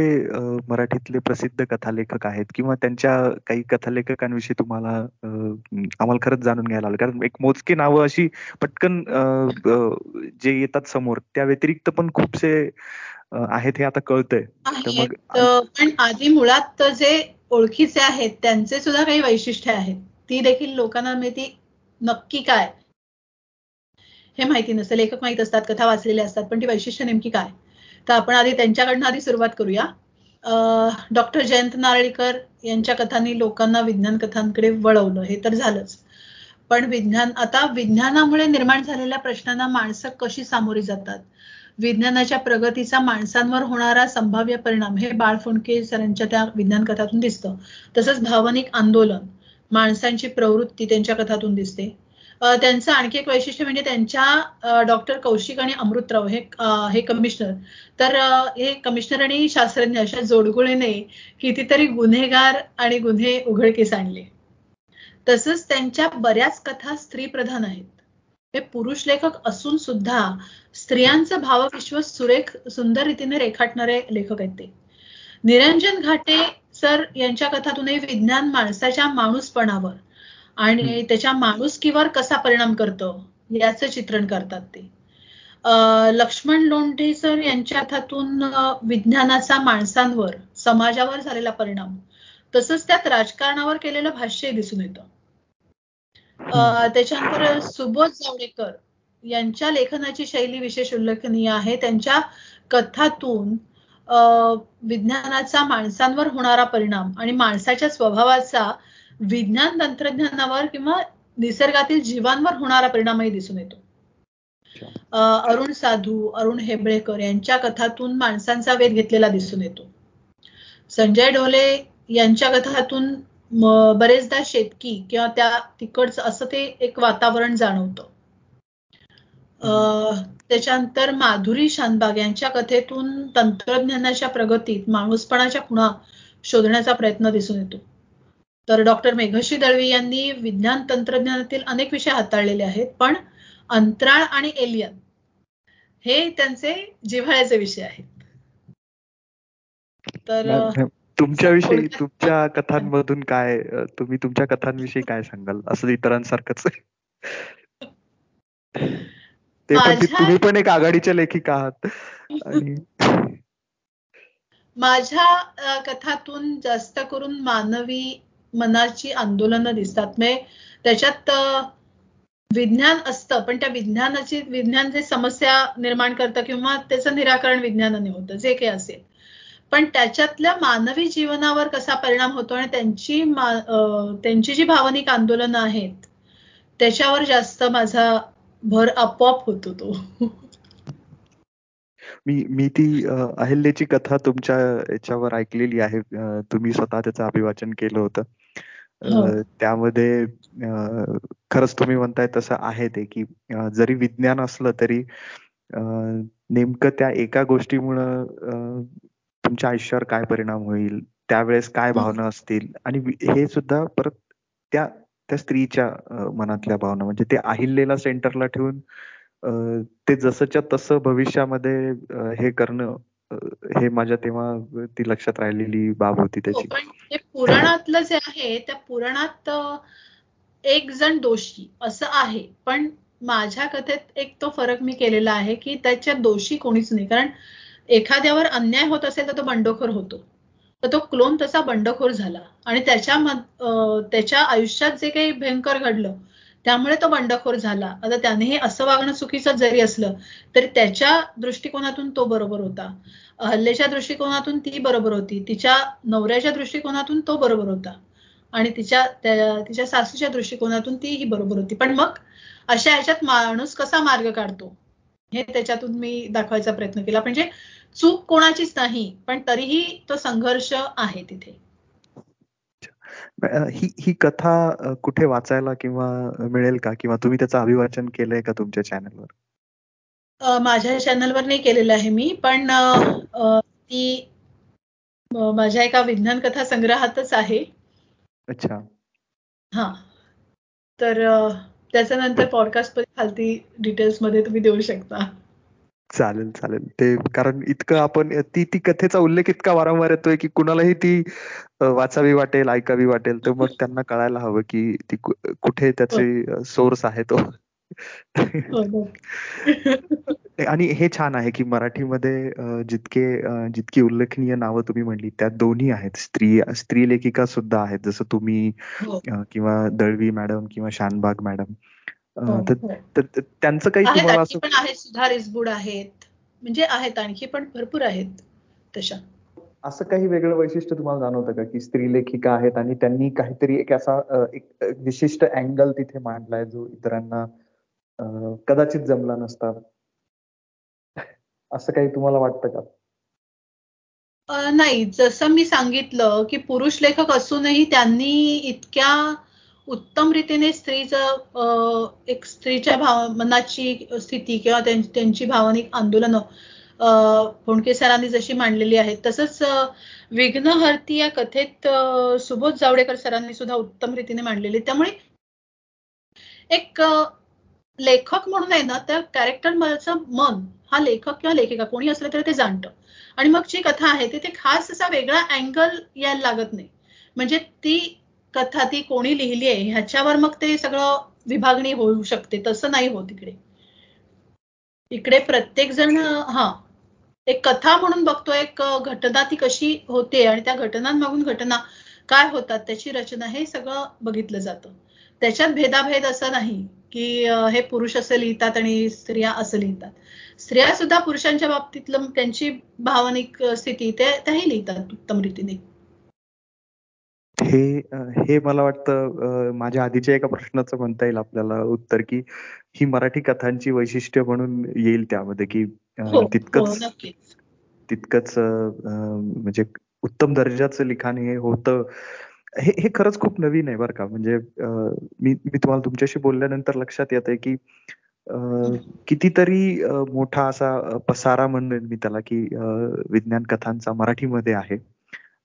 मराठीतले प्रसिद्ध कथालेखक आहेत किंवा त्यांच्या काही कथालेखकांविषयी तुम्हाला आम्हाला खरंच जाणून घ्यायला आलं? कारण एक मोजकी नावं अशी पटकन जे येतात समोर त्या व्यतिरिक्त पण खूपसे आहेत हे आता कळतंय. मग पण आधी मुळात जे ओळखीचे आहेत त्यांचे सुद्धा काही वैशिष्ट्य आहेत. ती देखील लोकांना माहिती नक्की काय? हे माहिती नसतं. लेखक माहीत असतात कथा वाचलेल्या असतात पण ती वैशिष्ट्य नेमकी काय? तर आपण आधी त्यांच्याकडनं आधी सुरुवात करूया. डॉक्टर जयंत नारळीकर यांच्या कथांनी लोकांना विज्ञान कथांकडे वळवलं. हे तर झालंच. पण विज्ञान आता विज्ञानामुळे निर्माण झालेल्या प्रश्नांना माणसं कशी सामोरी जातात? विज्ञानाच्या प्रगतीचा माणसांवर होणारा संभाव्य परिणाम हे बाळ फुंडके सरांच्या त्या विज्ञान कथातून दिसतं. तसंच भावनिक आंदोलन माणसांची प्रवृत्ती त्यांच्या कथातून दिसते. त्यांचं आणखी एक वैशिष्ट्य म्हणजे त्यांच्या डॉक्टर कौशिक आणि अमृतराव हे हे कमिशनर. तर हे कमिशनर आणि शास्त्रज्ञ अशा जोडगुळीने कितीतरी गुन्हेगार आणि गुन्हे उघडकीस आणले. तसंच त्यांच्या बऱ्याच कथा स्त्री प्रधान आहेत. हे पुरुष लेखक असून सुद्धा स्त्रियांचं भावविश्व सुरेख सुंदर रीतीने रेखाटणारे लेखक आहेत ते. निरंजन घाटे सर यांच्या कथातूनही विज्ञान माणसाच्या माणूसपणावर आणि त्याच्या माणुसकीवर कसा परिणाम करतो याचं चित्रण करतात ते. लक्ष्मण लोंढे सर यांच्या हातातून विज्ञानाचा माणसांवर समाजावर झालेला परिणाम तसंच त्यात राजकारणावर केलेलं भाष्य दिसून येतं. त्याच्यानंतर सुबोध जावडेकर यांच्या लेखनाची शैली विशेष उल्लेखनीय आहे. त्यांच्या कथातून विज्ञानाचा माणसांवर होणारा परिणाम आणि माणसाच्या स्वभावाचा विज्ञान तंत्रज्ञानावर किंवा निसर्गातील जीवांवर होणारा परिणामही दिसून येतो. अरुण साधू अरुण हेबळेकर यांच्या कथातून माणसांचा वेध घेतलेला दिसून येतो. संजय ढोले यांच्या कथातून बरेचदा शेतकी किंवा त्या तिकडचं असं ते एक वातावरण जाणवतं. त्याच्यानंतर माधुरी शानबाग यांच्या कथेतून तंत्रज्ञानाच्या प्रगतीत माणूसपणाच्या खुणा शोधण्याचा प्रयत्न दिसून येतो. तर डॉक्टर मेघशी दळवी यांनी विज्ञान तंत्रज्ञानातील अनेक विषय हाताळलेले आहेत पण अंतराळ आणि एलियन हे त्यांचे जिव्हाळ्याचे विषय आहेत. तर तुमच्याविषयी तुमच्या कथांमधून काय तुम्ही तुमच्या कथांविषयी काय सांगाल? असं इतरांसारखंच. ते तुम्ही पण एक आघाडीच्या लेखिका आहात. आणि *laughs* माझ्या कथातून जास्त करून मानवी मनाची आंदोलनं दिसतात. म्हणजे त्याच्यात विज्ञान असतं पण त्या विज्ञानाची विज्ञान जे समस्या निर्माण करतं किंवा त्याचं निराकरण विज्ञानाने होतं जे काही असेल. पण त्याच्यातल्या मानवी जीवनावर कसा परिणाम होतो आणि त्यांची त्यांची जी भावनिक आंदोलनं आहेत त्याच्यावर जास्त माझा भर आपोआप होतो तो. मी मी ती अहिल्याची कथा तुमच्या याच्यावर ऐकलेली आहे. तुम्ही स्वतः त्याचं अभिवाचन केलं होतं. त्यामध्ये खरंच तुम्ही म्हणताय तसं आहे ते की जरी विज्ञान असलं तरी नेमकं त्या एका गोष्टीमुळं तुमच्या आयुष्यावर काय परिणाम होईल त्यावेळेस काय भावना असतील आणि हे सुद्धा परत त्या त्या स्त्रीच्या मनातल्या भावना म्हणजे ते अहिल्येला सेंटरला ठेवून ते जसंच्या तसं भविष्यामध्ये हे करणं हे माझ्या तेव्हा ती लक्षात राहिलेली बाब होती त्याची. हो, पुराणातलं जे आहे त्या पुराणात एक जण दोषी असं आहे. पण माझ्या कथेत एक तो फरक मी केलेला आहे की त्याच्या दोषी कोणीच नाही. कारण एखाद्यावर अन्याय होत असेल तर तो बंडखोर होतो. तर तो क्लोन तसा बंडखोर झाला. आणि त्याच्या त्याच्या आयुष्यात जे काही भयंकर घडलं त्यामुळे तो बंडखोर झाला. आता त्यानेही असं वागणं चुकीचं जरी असलं तरी त्याच्या दृष्टिकोनातून तो बरोबर होता. हल्लेच्या दृष्टिकोनातून ती बरोबर होती. तिच्या नवऱ्याच्या दृष्टिकोनातून तो बरोबर होता. आणि तिच्या तिच्या सासूच्या दृष्टिकोनातून तीही बरोबर होती. पण मग अशा ह्याच्यात माणूस कसा मार्ग काढतो? हे त्याच्यातून मी दाखवायचा प्रयत्न केला. म्हणजे चूक कोणाचीच नाही पण तरीही तो संघर्ष आहे तिथे. ही ही कथा कुठे वाचायला किंवा मिळेल का? किंवा तुम्ही त्याचं अभिवाचन केलंय का तुमच्या चॅनलवर माझ्या चॅनलवर नाही केलेलं आहे मी पण ती माझ्या एका विज्ञान कथा संग्रहातच आहे. अच्छा. हा. तर त्याच्यानंतर पॉडकास्ट खालती डिटेल्समध्ये तुम्ही देऊ शकता. चालेल चालेल. ते कारण इतकं आपण ती ती कथेचा उल्लेख इतका वारंवार येतोय की कुणालाही ती वाचावी वाटेल ऐकावी वाटेल तर मग त्यांना कळायला हवं की ती कुठे त्याचे सोर्स आहे तो. हो, हो. आणि हे छान आहे की मराठीमध्ये जितके जितकी उल्लेखनीय नावं तुम्ही म्हणली त्यात दोन्ही आहेत. स्त्री स्त्री लेखिका सुद्धा आहेत. जसं तुम्ही हो. किंवा दळवी मॅडम किंवा शानबाग मॅडम. त्यांचं काही तुम्हाला असं आहेत इस्बुड आहेत. म्हणजे आहेत आणखी पण भरपूर आहेत तशा. असं काही वेगळं वैशिष्ट्य तुम्हाला जाणवतं का? की स्त्री लेखिका आहेत आणि त्यांनी काहीतरी एक असा एक विशिष्ट अँगल तिथे मांडलाय जो इतरांना कदाचित जमला नसता. असं काही तुम्हाला वाटतं का? नाही. जसं मी सांगितलं की पुरुष लेखक असूनही त्यांनी इतक्या उत्तम रीतीने स्त्रीचं एक स्त्रीच्या भाव मनाची स्थिती किंवा त्यांची भावनिक आंदोलनं फोंडके सरांनी जशी मांडलेली आहेत तसंच विघ्नहर्ती या कथेत सुबोध जावडेकर सरांनी सुद्धा उत्तम रीतीने मांडलेली त्यामुळे एक लेखक म्हणून आहे ना त्या कॅरेक्टर मन हा लेखक किंवा लेखिका कोणी असलं तरी ते जाणतं. आणि मग जी कथा आहे तिथे खास असा वेगळा अँगल यायला लागत नाही. म्हणजे ती कथा ती कोणी लिहिली आहे ह्याच्यावर मग ते सगळं विभागणी होऊ शकते तसं नाही होत इकडे. इकडे प्रत्येक जण हा एक कथा म्हणून बघतो एक घटना ती कशी होते आणि त्या घटनांमागून घटना काय होतात त्याची रचना हे सगळं बघितलं जातं. त्याच्यात भेदाभेद असं नाही की हे पुरुष असं लिहितात आणि स्त्रिया असं लिहितात. स्त्रिया सुद्धा पुरुषांच्या बाबतीतलं त्यांची भावनिक स्थिती ते त्याही लिहितात उत्तम रीतीने. हे हे मला वाटतं माझ्या आधीच्या एका प्रश्नाचं म्हणता येईल आपल्याला उत्तर की ही मराठी कथांची वैशिष्ट्य म्हणून येईल त्यामध्ये की हो, हो, तितकंच तितकंच म्हणजे उत्तम दर्जाचं लिखाण हे होतं. हे हे खरंच खूप नवीन आहे बरं का. म्हणजे मी मी तुम्हाला तुमच्याशी बोलल्यानंतर लक्षात येत आहे की कितीतरी मोठा असा पसारा म्हणेन मी त्याला की विज्ञान कथांचा मराठीमध्ये आहे.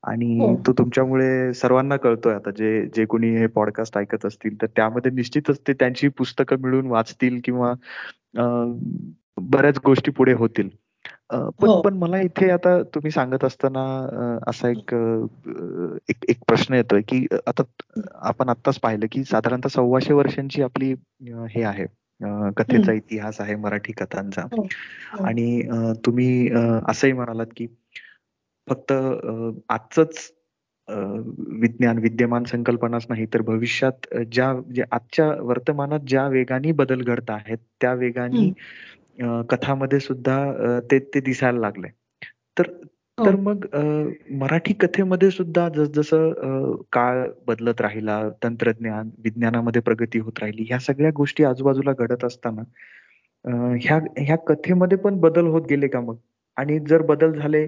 आणि हो. तो तुमच्यामुळे सर्वांना कळतोय आता जे जे कोणी हे पॉडकास्ट ऐकत असतील तर त्यामध्ये निश्चितच ते त्यांची पुस्तकं मिळून वाचतील किंवा बऱ्याच गोष्टी पुढे होतील पण हो. पण मला इथे आता तुम्ही सांगत असताना असा एक एक प्रश्न येतोय की आता आपण आत्ताच पाहिलं की साधारणतः सव्वाशे वर्षांची आपली हे आहे कथेचा इतिहास आहे मराठी कथांचा हो, आणि तुम्ही असंही म्हणालात की फक्त आजच विज्ञान विद्यमान संकल्पनाच नाही तर भविष्यात ज्या आजच्या वर्तमानात ज्या वेगाने बदल घडत आहेत त्या वेगाने कथामध्ये सुद्धा ते ते दिसायला लागले तर हो. तर मग मराठी कथेमध्ये सुद्धा जसजसं काळ बदलत राहिला तंत्रज्ञान विज्ञानामध्ये प्रगती होत राहिली ह्या सगळ्या गोष्टी आजूबाजूला घडत असताना ह्या ह्या कथेमध्ये पण बदल होत गेले का मग? आणि जर बदल झाले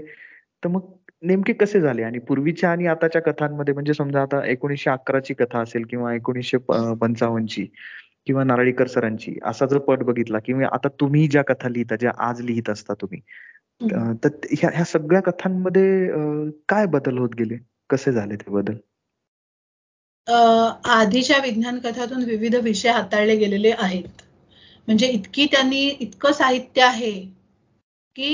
तर मग नेमके कसे झाले? आणि पूर्वीच्या आणि आताच्या कथांमध्ये म्हणजे समजा आता एकोणीसशे अकराची कथा असेल किंवा एकोणीसशे पंचावन्नची किंवा नारळीकर सरांची असा जर पट बघितला किंवा आता तुम्ही ज्या कथा लिहिता ज्या आज लिहित असता तुम्ही तर ह्या ह्या सगळ्या कथांमध्ये काय बदल होत गेले? कसे झाले ते बदल? आधीच्या विज्ञान कथातून विविध विषय हाताळले गेलेले आहेत. म्हणजे इतकी त्यांनी इतकं साहित्य आहे की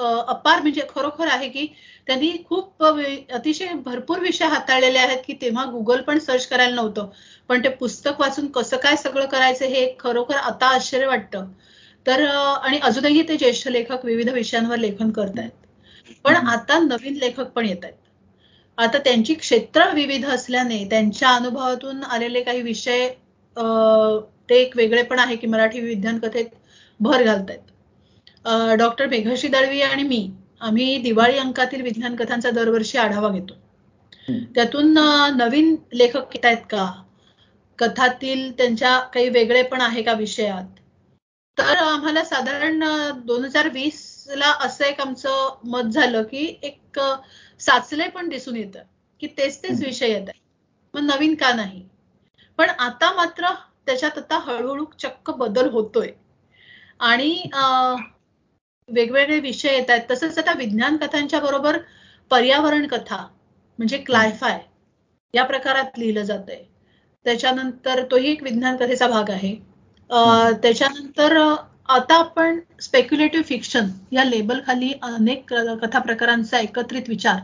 अपार म्हणजे खरोखर आहे की त्यांनी खूप अतिशय भरपूर विषय हाताळलेले आहेत की तेव्हा गुगल पण सर्च करायला नव्हतं. पण ते पुस्तक वाचून कसं काय सगळं करायचं हे खरोखर आता आश्चर्य वाटतं. तर आणि अजूनही ते ज्येष्ठ लेखक विविध विषयांवर लेखन करत आहेत पण आता नवीन लेखक पण येत आहेत आता त्यांची क्षेत्र विविध असल्याने त्यांच्या अनुभवातून आलेले काही विषय ते एक वेगळे पण आहे की मराठी विज्ञान कथेत भर घालतायत. डॉक्टर मेघर्षी दळवी आणि मी आम्ही दिवाळी अंकातील विज्ञान कथांचा दरवर्षी आढावा घेतो. त्यातून नवीन लेखक येत आहेत का? कथातील त्यांच्या काही वेगळे पण आहे का विषयात? तर आम्हाला साधारण दोन हजार वीस ला असं एक आमचं मत झालं की एक साचले पण दिसून येतं की तेच तेच विषय येत आहे मग नवीन का नाही? पण आता मात्र त्याच्यात आता हळूहळू चक्क बदल होतोय. आणि वेगवेगळे विषय येत आहेत तसंच आता विज्ञान कथांच्या बरोबर पर्यावरण कथा म्हणजे क्लायफाय या प्रकारात लिहिलं जात आहे त्याच्यानंतर तोही एक विज्ञान कथेचा भाग आहे. त्याच्यानंतर आता आपण स्पेक्युलेटिव्ह फिक्शन या लेबल खाली अनेक कथा प्रकारांचा एकत्रित विचार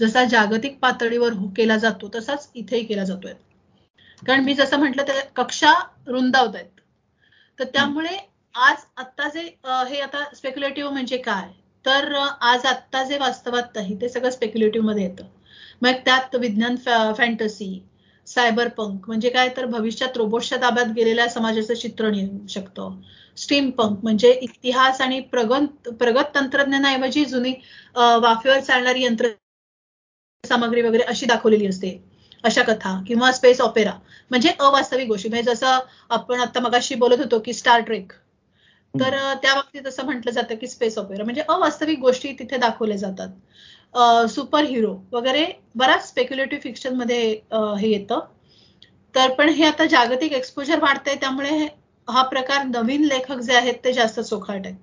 जसा जागतिक पातळीवर हो, केला जातो तसाच इथेही केला जातोय. कारण मी जसं म्हटलं त्या कक्षा रुंदावत आहेत. तर त्यामुळे आज आत्ता जे हे आता स्पेक्युलेटिव्ह म्हणजे काय? तर आज आत्ता जे वास्तवात नाही ते सगळं स्पेक्युलेटिव्हमध्ये येतं. मग त्यात विज्ञान फॅन्टसी सायबर पंक म्हणजे काय? तर भविष्यात रोबोटच्या ताब्यात गेलेल्या समाजाचं चित्रण येऊ शकतं. स्टीम पंक म्हणजे इतिहास आणि प्रगत प्रगत तंत्रज्ञानाऐवजी जुनी वाफेवर चालणारी यंत्र सामग्री वगैरे अशी दाखवलेली असते. अशा कथा किंवा स्पेस ऑपेरा म्हणजे अवास्तविक गोष्टी. म्हणजे जसं आपण आता मगाशी बोलत होतो की स्टार ट्रेक तर त्या बाबतीत असं म्हटलं जातं की स्पेस ऑपेरा म्हणजे अवास्तविक गोष्टी तिथे दाखवल्या जातात. सुपर हिरो वगैरे बराच स्पेक्युलेटिव्ह फिक्शनमध्ये हे येतं. तर पण हे आता जागतिक एक्सपोजर वाढतंय त्यामुळे हा प्रकार नवीन लेखक जे आहेत ते जास्त चोखाट आहेत.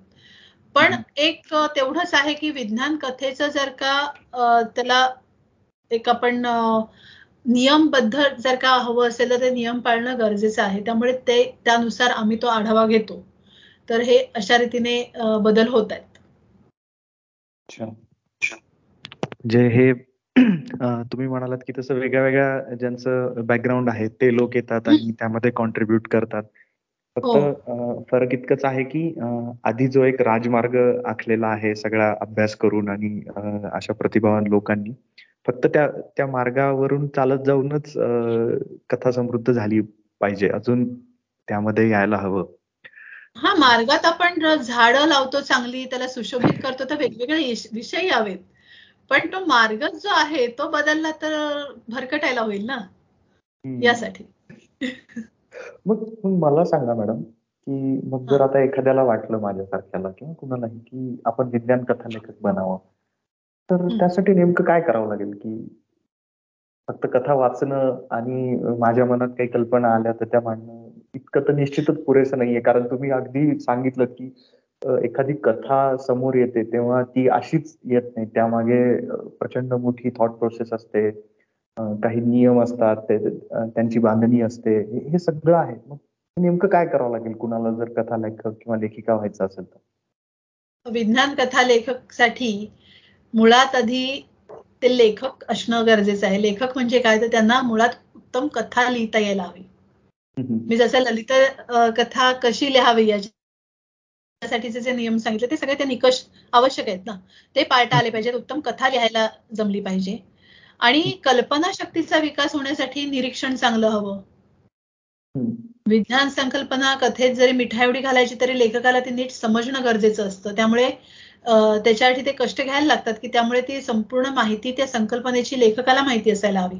पण एक तेवढंच आहे की विज्ञान कथेचं जर का त्याला एक आपण नियमबद्ध जर का हवं असेल तर ते नियम पाळणं गरजेचं आहे. त्यामुळे ते त्यानुसार आम्ही तो आढावा घेतो. तर हे अशा रीतीने बदल होत आहेत. जे हे तुम्ही म्हणालात की तसं वेगळ्या वेगळ्या ज्यांचं बॅकग्राऊंड आहे ते लोक येतात आणि त्यामध्ये कॉन्ट्रीब्युट करतात. फक्त हो. फरक इतकंच आहे की आधी जो एक राजमार्ग आखलेला आहे सगळा अभ्यास करून आणि अशा प्रतिभावान लोकांनी फक्त त्या त्या मार्गावरून चालत जाऊनच कथा समृद्ध झाली पाहिजे. अजून त्यामध्ये यायला हवं. हा मार्गात आपण झाडं लावतो चांगली त्याला सुशोभित करतो तर वेगवेगळे विषय यावेत. पण तो मार्ग जो आहे तो बदलला तर भरकटायला होईल ना? यासाठी. मग मला सांगा मॅडम की मग जर आता एखाद्याला वाटलं माझ्यासारख्याला किंवा कुणालाही की आपण विज्ञान कथा लेखक बनावं तर त्यासाठी नेमकं काय करावं लागेल की फक्त कथा वाचणं आणि माझ्या मनात काही कल्पना आल्या तर त्या मांडणं? इतकं तर निश्चितच पुरेसं नाहीये. कारण तुम्ही अगदी सांगितलं की एखादी कथा समोर येते तेव्हा ती अशीच येत नाही. त्यामागे प्रचंड मोठी थॉट प्रोसेस असते. काही नियम असतात त्यांची बांधणी असते. हे सगळं आहे. मग नेमकं काय करावं लागेल? कुणाला जर कथा लेखक किंवा लेखिका व्हायचं असेल तर? विज्ञान कथा लेखकसाठी मुळात आधी ते लेखक असणं गरजेचं आहे. लेखक म्हणजे काय? तर त्यांना मुळात उत्तम कथा लिहिता यायला हवी. मी जसं ललित कथा कशी लिहावी याच्यासाठीचे जे नियम सांगितले ते सगळे ते निकष आवश्यक आहेत ना. ते पाळता आले पाहिजेत. उत्तम कथा लिहायला जमली पाहिजे. आणि कल्पना शक्तीचा विकास होण्यासाठी निरीक्षण चांगलं हवं. विज्ञान संकल्पना कथेत जरी मिठा एवढी घालायची तरी लेखकाला ती नीट समजणं गरजेचं असतं. त्यामुळे त्याच्यासाठी ते कष्ट घ्यायला लागतात की त्यामुळे ती संपूर्ण माहिती त्या संकल्पनेची लेखकाला माहिती असायला हवी.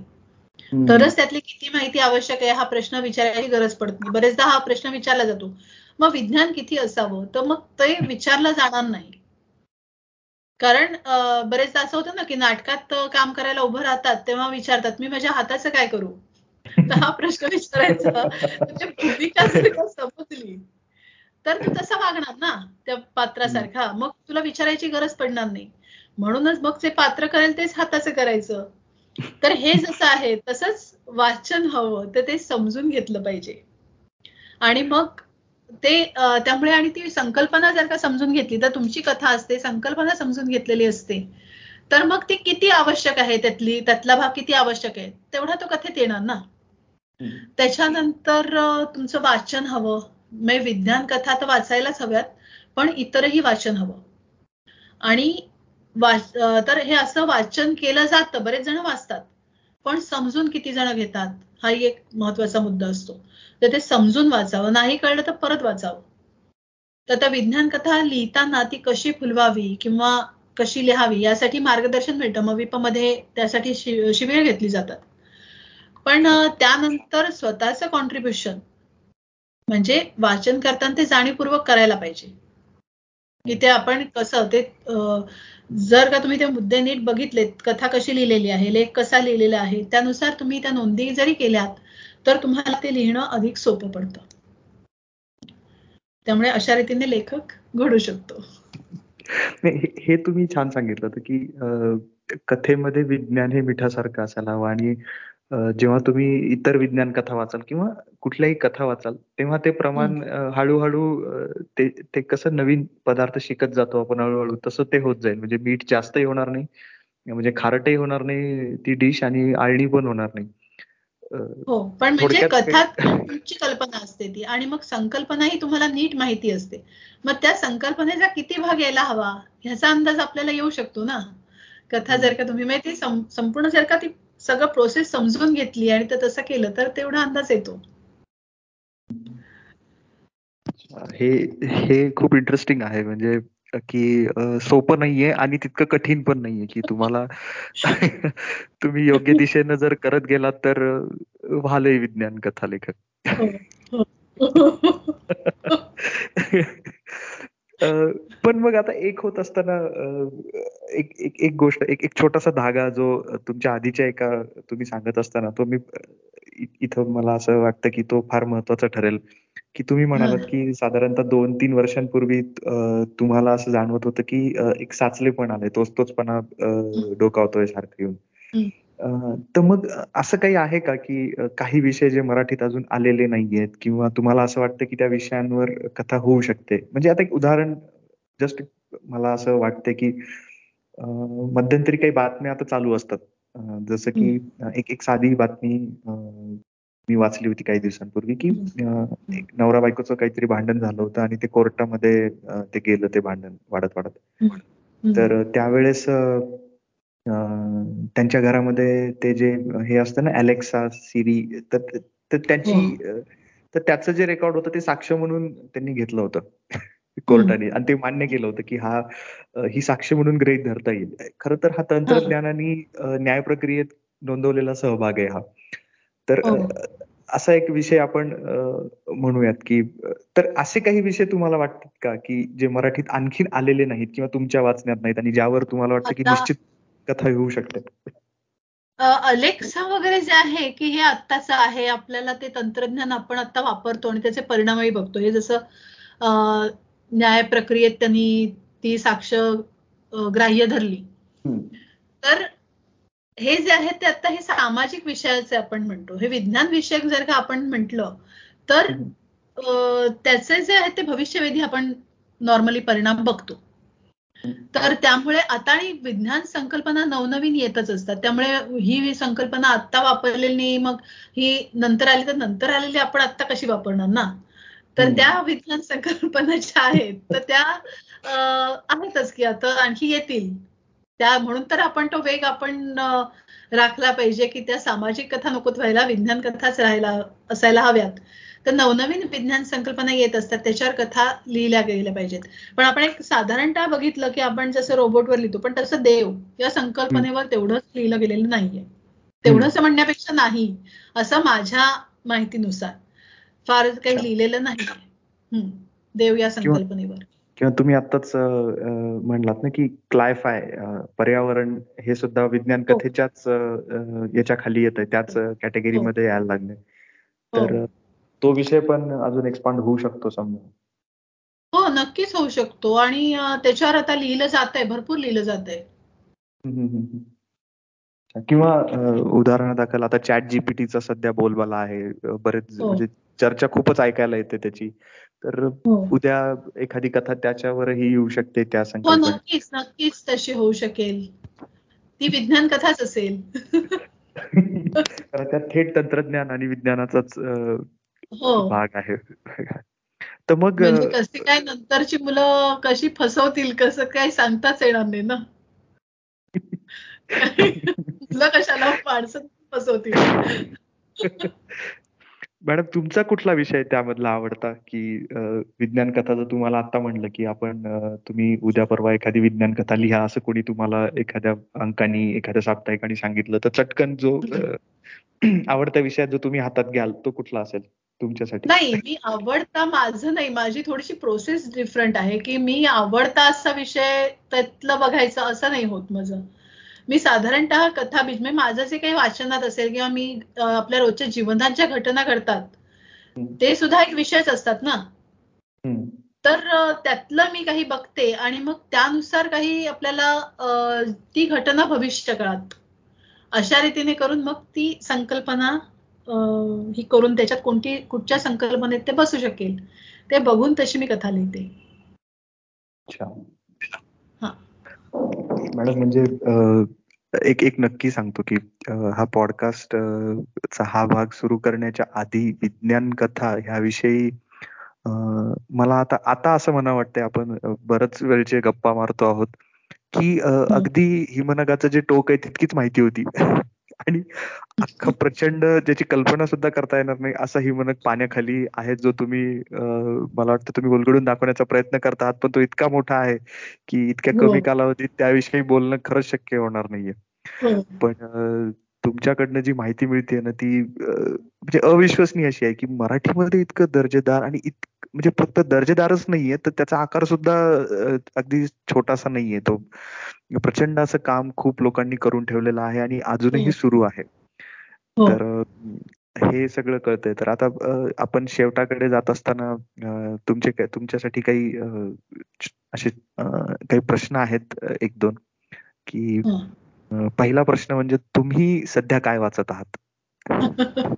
तरच त्यातली किती माहिती आवश्यक आहे हा प्रश्न विचारायची गरज पडत नाही. बरेचदा हा प्रश्न विचारला जातो. मग विज्ञान किती असावं? तर मग ते विचारलं जाणार नाही. कारण बरेचदा असं होतं ना की नाटकात काम करायला उभं राहतात तेव्हा विचारतात मी माझ्या हाताचं काय करू? तर हा प्रश्न विचारायचा. म्हणजे भूमिका समजली. तर तू तसा वागणार ना त्या पात्रासारखा. मग तुला विचारायची गरज पडणार नाही. म्हणूनच मग जे पात्र करेल तेच हाताचं करायचं. तर हे जसं आहे तसंच वाचन हवं तर ते समजून घेतलं पाहिजे. आणि मग ते त्यामुळे आणि ती संकल्पना जर का समजून घेतली तर तुमची कथा असते संकल्पना समजून घेतलेली असते. तर मग ती किती आवश्यक आहे त्यातली त्यातला भाग किती आवश्यक आहे तेवढा तो कथेत येणार ना. त्याच्यानंतर तुमचं वाचन हवं. म्हणजे विज्ञान कथा तर वाचायलाच हव्यात पण इतरही वाचन हवं. आणि तर हे असं वाचन केलं जातं. बरेच जण वाचतात. पण समजून किती जण घेतात? हा एक महत्त्वाचा मुद्दा असतो. तर ते समजून वाचावं. नाही कळलं तर परत वाचावं. तर त्या विज्ञान कथा लिहिताना ती कशी फुलवावी किंवा कशी लिहावी यासाठी मार्गदर्शन मिळतं. मग विपमध्ये त्यासाठी शिबिर घेतली जातात. पण त्यानंतर स्वतःचं कॉन्ट्रीब्युशन म्हणजे वाचन करताना ते जाणीवपूर्वक करायला पाहिजे. इथे आपण कसं ते जर का तुम्ही ते मुद्दे नीट बघितलेत कथा कशी लिहिलेली आहे लेख कसा लिहिलेला आहे त्यानुसार तुम्ही त्या नोंदी जरी केल्यात तर तुम्हाला ते लिहिणं अधिक सोपं पडतं. त्यामुळे अशा रीतीने लेखक घडू शकतो. हे तुम्ही छान सांगितलं होतं की कथेमध्ये विज्ञान हे मिठासारखं असायला हवं आणि जेव्हा तुम्ही इतर विज्ञान कथा वाचाल किंवा कुठल्याही कथा वाचाल तेव्हा ते प्रमाण हळूहळू ते ते कसं नवीन पदार्थ शिकत जातो आपण हळूहळू तसं ते होत जाईल. म्हणजे मीठ जास्तही होणार नाही म्हणजे खारटही होणार नाही ती डिश आणि आळणी पण होणार नाही. हो पण म्हणजे कथा तुमची कल्पना असते ती आणि मग संकल्पना ही तुम्हाला नीट माहिती असते. मग त्या संकल्पनेचा किती भाग यायला हवा? ह्याचा अंदाज आपल्याला येऊ शकतो ना? कथा जर का तुम्ही माहिती संपूर्ण जर का ती सगळं प्रोसेस समजून घेतली आणि ते तसं केलं तर तेवढा अंदाज येतो. हे हे खूप इंटरेस्टिंग आहे. म्हणजे की सोपं नाहीये आणि तितकं कठीण पण नाहीये की तुम्हाला *laughs* तुम्ही योग्य *laughs* दिशेनं जर करत गेलात तर व्हालय विज्ञान कथा लेखक. हो, हो. *laughs* पण मग आता एक होत असताना एक एक एक गोष्ट एक एक छोटासा धागा जो तुमच्या आधीच्या एका तुम्ही सांगत असताना तो मी इथं मला असं वाटतं की तो फार महत्त्वाचा ठरेल. की तुम्ही म्हणालात की साधारणतः दोन तीन वर्षांपूर्वी तुम्हाला असं जाणवत होतं की एक साचले पण आले तोच तोचपणा डोकावतोय सारखं येऊन. तर मग असं काही आहे का की काही विषय जे मराठीत अजून आलेले नाहीयेत किंवा तुम्हाला असं वाटतं की त्या विषयांवर कथा होऊ शकते? म्हणजे आता एक उदाहरण जस्ट मला असं वाटतं की मध्यंतरी काही बातम्या आता चालू असतात. जसं की एक एक साधी बातमी मी वाचली होती काही दिवसांपूर्वी की नवरा बायकोचं काहीतरी भांडण झालं होतं आणि ते कोर्टामध्ये ते गेलं ते भांडण वाढत वाढत. तर त्यावेळेस त्यांच्या घरामध्ये ते जे हे असतं ना अलेक्सा सिरी तर त्यांची हो. तर त्याचं जे रेकॉर्ड होतं ते साक्ष म्हणून त्यांनी घेतलं होतं. कोर्टाने. आणि ते मान्य केलं होतं की हा ही साक्ष म्हणून ग्रहित धरता येईल. खरं तर हा तंत्रज्ञानाने न्याय प्रक्रियेत नोंदवलेला सहभाग आहे हा. तर हो. असा एक विषय आपण म्हणूयात की तर असे काही विषय तुम्हाला वाटतात का? की जे मराठीत आणखीन आलेले नाहीत किंवा तुमच्या वाचण्यात नाहीत आणि ज्यावर तुम्हाला वाटतं की निश्चित कथा येऊ शकते. अलेक्सा वगैरे जे आहे की हे आत्ताच आहे आपल्याला ते तंत्रज्ञान आपण आता वापरतो आणि त्याचे परिणामही बघतो. हे जसं न्याय प्रक्रियेत त्यांनी ती साक्ष ग्राह्य धरली. तर हे जे आहे ते आता हे सामाजिक विषयाचे आपण म्हणतो. हे विज्ञान विषयक जर का आपण म्हटलं तर त्याचे जे आहे ते भविष्यवेधी आपण नॉर्मली परिणाम बघतो. तर त्यामुळे आता आणि विज्ञान संकल्पना नवनवीन येतच असतात. त्यामुळे ही संकल्पना आत्ता वापरलेली नाही मग ही नंतर आली तर नंतर आलेली आपण आत्ता कशी वापरणार ना? तर त्या विज्ञान संकल्पना ज्या आहेत तर त्या आहेतच की आता आणखी येतील. त्या म्हणून तर आपण तो वेग आपण राखला पाहिजे की त्या सामाजिक कथा नकोत व्हायला विज्ञान कथाच राहायला असायला हव्यात. तर नवनवीन विज्ञान संकल्पना येत असतात त्याच्यावर कथा लिहिल्या गेल्या पाहिजेत. पण आपण एक साधारणतः बघितलं की आपण जसं रोबोटवर लिहितो पण तसं देव या संकल्पनेवर तेवढंच लिहिलं गेलेलं नाहीये. तेवढंच म्हणण्यापेक्षा नाही असं माझ्या माहितीनुसार. फार काही लिहिलेलं नाही देव या संकल्पनेवर. किंवा तुम्ही आत्ताच म्हणलात ना की क्लायफाय पर्यावरण हे सुद्धा विज्ञान कथेच्याच याच्या खाली येत आहे त्याच कॅटेगरीमध्ये यायला लागले तर तो विषय पण अजून एक्सपांड होऊ शकतो समजा. हो नक्कीच होऊ शकतो. आणि त्याच्यावर आता लिहिलं जात आहे भरपूर लिहिलं जात आहे किंवा उदाहरणादाखल आता चॅट जीपीटीचा सध्या बोलबाला आहे. बरेच म्हणजे चर्चा खूपच ऐकायला येते त्याची. तर उद्या एखादी कथा त्याच्यावरही येऊ शकते त्या संकल्पने नक्कीच नक्कीच तशी होऊ शकेल. ती विज्ञान कथाच असेल. *laughs* त्यात थेट तंत्रज्ञान आणि विज्ञानाचाच भाग आहे. तर मग म्हणजे कसे काय नंतरची मुलं कशी फसवतील कसं काय सांगताच येणार नाही ना? मुलं कशाला माणसं फसवतील? मॅडम तुमचा कुठला विषय त्यामधला आवडता? की विज्ञान कथा जर तुम्हाला आता म्हणलं की आपण तुम्ही उद्या परवा एखादी विज्ञान कथा लिहा असं कोणी तुम्हाला एखाद्या अंकानी एखाद्या साप्ताहिकानी सांगितलं तर चटकन जो *clears throat* आवडत्या विषयात जो तुम्ही हातात घ्याल तो कुठला असेल? तुमच्यासाठी? नाही मी आवडता माझं नाही माझी थोडीशी प्रोसेस डिफरंट आहे की मी आवडता असा विषय त्यातलं बघायचं असं नाही होत माझं. मी साधारणतः कथा बीज म्हणजे माझं जे काही वाचनात असेल किंवा मी आपल्या रोजच्या जीवनात ज्या घटना घडतात ते सुद्धा एक विषयच असतात ना. तर त्यातलं मी काही बघते आणि मग त्यानुसार काही आपल्याला ती घटना भविष्य काळात अशा रीतीने करून मग ती संकल्पना ही करून त्याच्यात कोणती कुठच्या संकल्पनेत ते बसू शकेल. ते बघून तशी मी कथा लिहिते. मॅडम म्हणजे एक एक नक्की सांगतो की हा पॉडकास्ट चा हा भाग सुरू करण्याच्या आधी विज्ञान कथा ह्याविषयी मला आता आता असं म्हणा वाटतंय आपण बरच वेळचे गप्पा मारतो आहोत की अगदी हिमनगाचं जे टोक आहे तितकीच माहिती होती. आणि अख्खा *laughs* प्रचंड ज्याची कल्पना सुद्धा करता येणार नाही असा हिमनग पाण्याखाली आहे जो तुम्ही मला वाटतं तुम्ही उलगडून दाखवण्याचा प्रयत्न करता आहात पण तो इतका मोठा आहे की इतक्या कमी कालावधीत त्याविषयी बोलणं खरंच शक्य होणार नाहीये. पण तुमच्याकडनं जी माहिती मिळते ना ती म्हणजे अविश्वसनीय अशी आहे की मराठीमध्ये इतकं दर्जेदार आणि म्हणजे फक्त दर्जेदारच नाहीये तर त्याचा आकार सुद्धा अगदी छोटासा नाहीये तो. प्रचंड असं काम खूप लोकांनी करून ठेवलेलं आहे आणि अजूनही सुरू आहे. तर हे सगळं कळतंय. तर आता आपण शेवटाकडे जात असताना तुमचे तुमच्यासाठी काही असे काही प्रश्न आहेत एक दोन? की पहिला प्रश्न म्हणजे तुम्ही सध्या काय वाचत आहात? *laughs*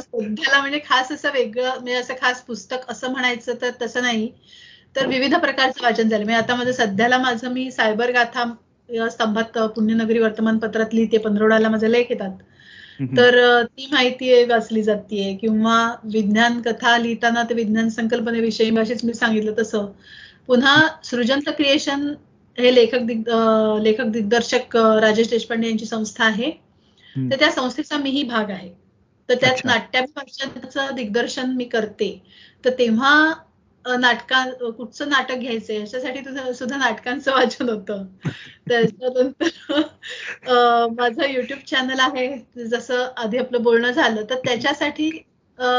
सध्याला म्हणजे खास असं वेगळं म्हणजे असं खास पुस्तक असं म्हणायचं तर तसं नाही. तर विविध प्रकारचं वाचन झालं. म्हणजे आता माझं सध्याला माझं मी सायबर गाथा स्तंभात पुण्यनगरी वर्तमानपत्रात लिहिते पंधरवड्याला माझे लेख येतात. तर ती माहिती वाचली जाते किंवा विज्ञान कथा लिहिताना ते विज्ञान संकल्पनेविषयी अशीच मी सांगितलं तसं. पुन्हा सृजन क्रिएशन हे लेखक दिग लेखक दिग्दर्शक राजेश देशपांडे यांची संस्था आहे. तर त्या संस्थेचा मीही भाग आहे. तर त्यात नाट्याभिभाषणाचं दिग्दर्शन मी करते. तर तेव्हा नाटका कुठचं नाटक घ्यायचंय याच्यासाठी तुझं सुद्धा नाटकांचं वाचन होतं. *laughs* त्याच्यानंतर माझं युट्यूब चॅनल आहे. जसं आधी आपलं बोलणं झालं तर त्याच्यासाठी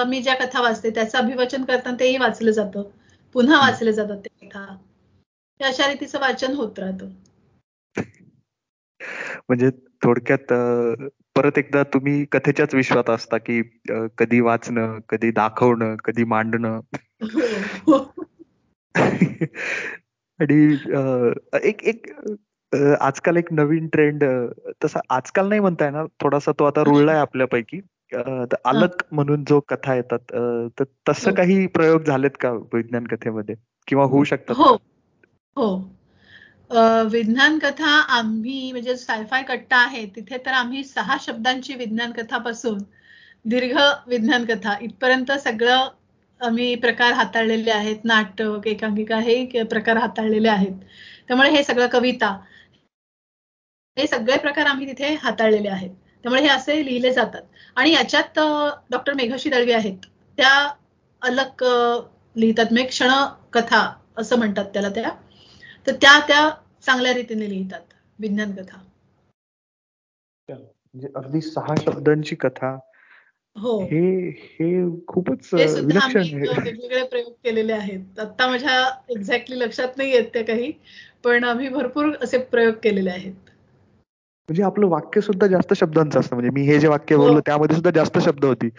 मी ज्या कथा वाचते त्याचं अभिवाचन करताना तेही वाचलं जातं. पुन्हा वाचले जातात ते कथा. अशा रीतीचं वाचन होत राहतं. *laughs* म्हणजे थोडक्यात परत एकदा तुम्ही कथेच्याच विश्वात असता की कधी वाचणं कधी दाखवणं कधी मांडणं? हो. *laughs* आणि एक एक आजकाल एक नवीन ट्रेंड तसा आजकाल नाही म्हणता येणार थोडासा तो आता रुळलाय आपल्यापैकी. अलग म्हणून जो कथा येतात तर तसं हो. काही प्रयोग झालेत का विज्ञान कथेमध्ये? किंवा होऊ शकतात हो. हो. विज्ञान कथा आम्ही म्हणजे सायफाय कट्टा आहे तिथे तर आम्ही सहा शब्दांची विज्ञान कथापासून दीर्घ विज्ञान कथा इथपर्यंत सगळं आम्ही प्रकार हाताळलेले आहेत नाटक एकांकिका हे प्रकार हाताळलेले आहेत. त्यामुळे हे सगळं कविता हे सगळे प्रकार आम्ही तिथे हाताळलेले आहेत. त्यामुळे हे असे लिहिले जातात. आणि याच्यात डॉक्टर मेघशी दळवी आहेत. त्या अलग लिहितात मे क्षण कथा असं म्हणतात त्याला त्या. तर त्या त्या चांगल्या रीतीने लिहितात विज्ञान कथा. म्हणजे अगदी सहा शब्दांची कथा हो. हे हे खूपच विलक्षण वेगवेगळे प्रयोग केलेले आहेत. आता माझ्या एक्झॅक्टली लक्षात नाही येत ते काही पण आम्ही भरपूर असे प्रयोग केलेले आहेत. म्हणजे आपलं वाक्य सुद्धा जास्त शब्दांचं असतं. म्हणजे मी हे जे वाक्य बोललो हो. त्यामध्ये सुद्धा जास्त शब्द होती.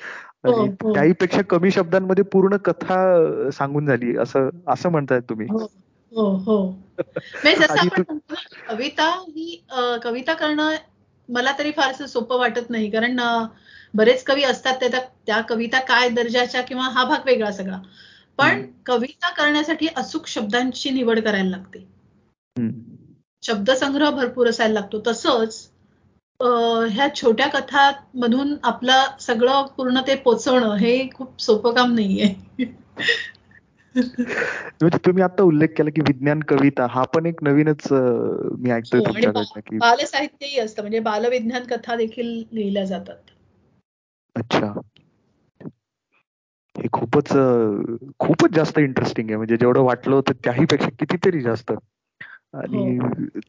आणि हो, हो. त्याहीपेक्षा कमी शब्दांमध्ये पूर्ण कथा सांगून झाली असं असं म्हणताय तुम्ही. हो हो. *laughs* कविता ही कविता करणं मला तरी फारसं सोपं वाटत नाही. कारण बरेच कवी असतात त्या कविता काय दर्जाच्या किंवा हा भाग वेगळा सगळा. पण कविता करण्यासाठी अचूक शब्दांची निवड करायला लागते. शब्दसंग्रह भरपूर असायला लागतो. तसंच ह्या छोट्या कथांमधून आपलं सगळं पूर्ण ते पोचवणं हे खूप सोपं काम नाहीये. *laughs* म्हणजे तुम्ही आता उल्लेख केला की विज्ञान कविता हा पण एक नवीनच मी ऐकतोय हो, तुमच्याकडनं की बाल साहित्यही असतं. म्हणजे बालविज्ञान कथा देखील लिहिल्या जातात. अच्छा. हे खूपच खूपच जास्त इंटरेस्टिंग आहे. म्हणजे जेवढं वाटलं होतं त्याहीपेक्षा कितीतरी जास्त. आणि हो.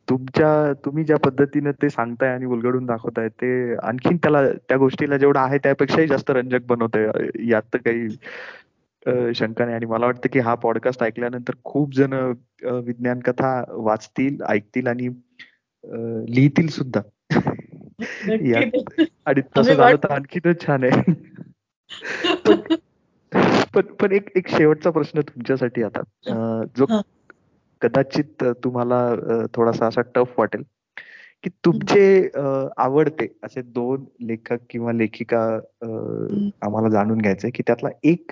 तुमच्या तुम्ही ज्या पद्धतीने ते सांगताय आणि उलगडून दाखवताय ते आणखीन त्याला त्या गोष्टीला जेवढं आहे त्यापेक्षाही जास्त रंजक बनवतंय. यात तर काही शंका नाही आणि मला वाटतं की हा पॉडकास्ट ऐकल्यानंतर खूप जण विज्ञान कथा वाचतील ऐकतील आणि लिहितील सुद्धा. आणि तसं झालं तर आणखीनच छान आहे. पण पण एक एक शेवटचा प्रश्न तुमच्यासाठी आता. जो कदाचित तुम्हाला थोडासा असा टफ वाटेल की तुमचे आवडते असे दोन लेखक किंवा लेखिका आम्हाला जाणून घ्यायचंय की त्यातला एक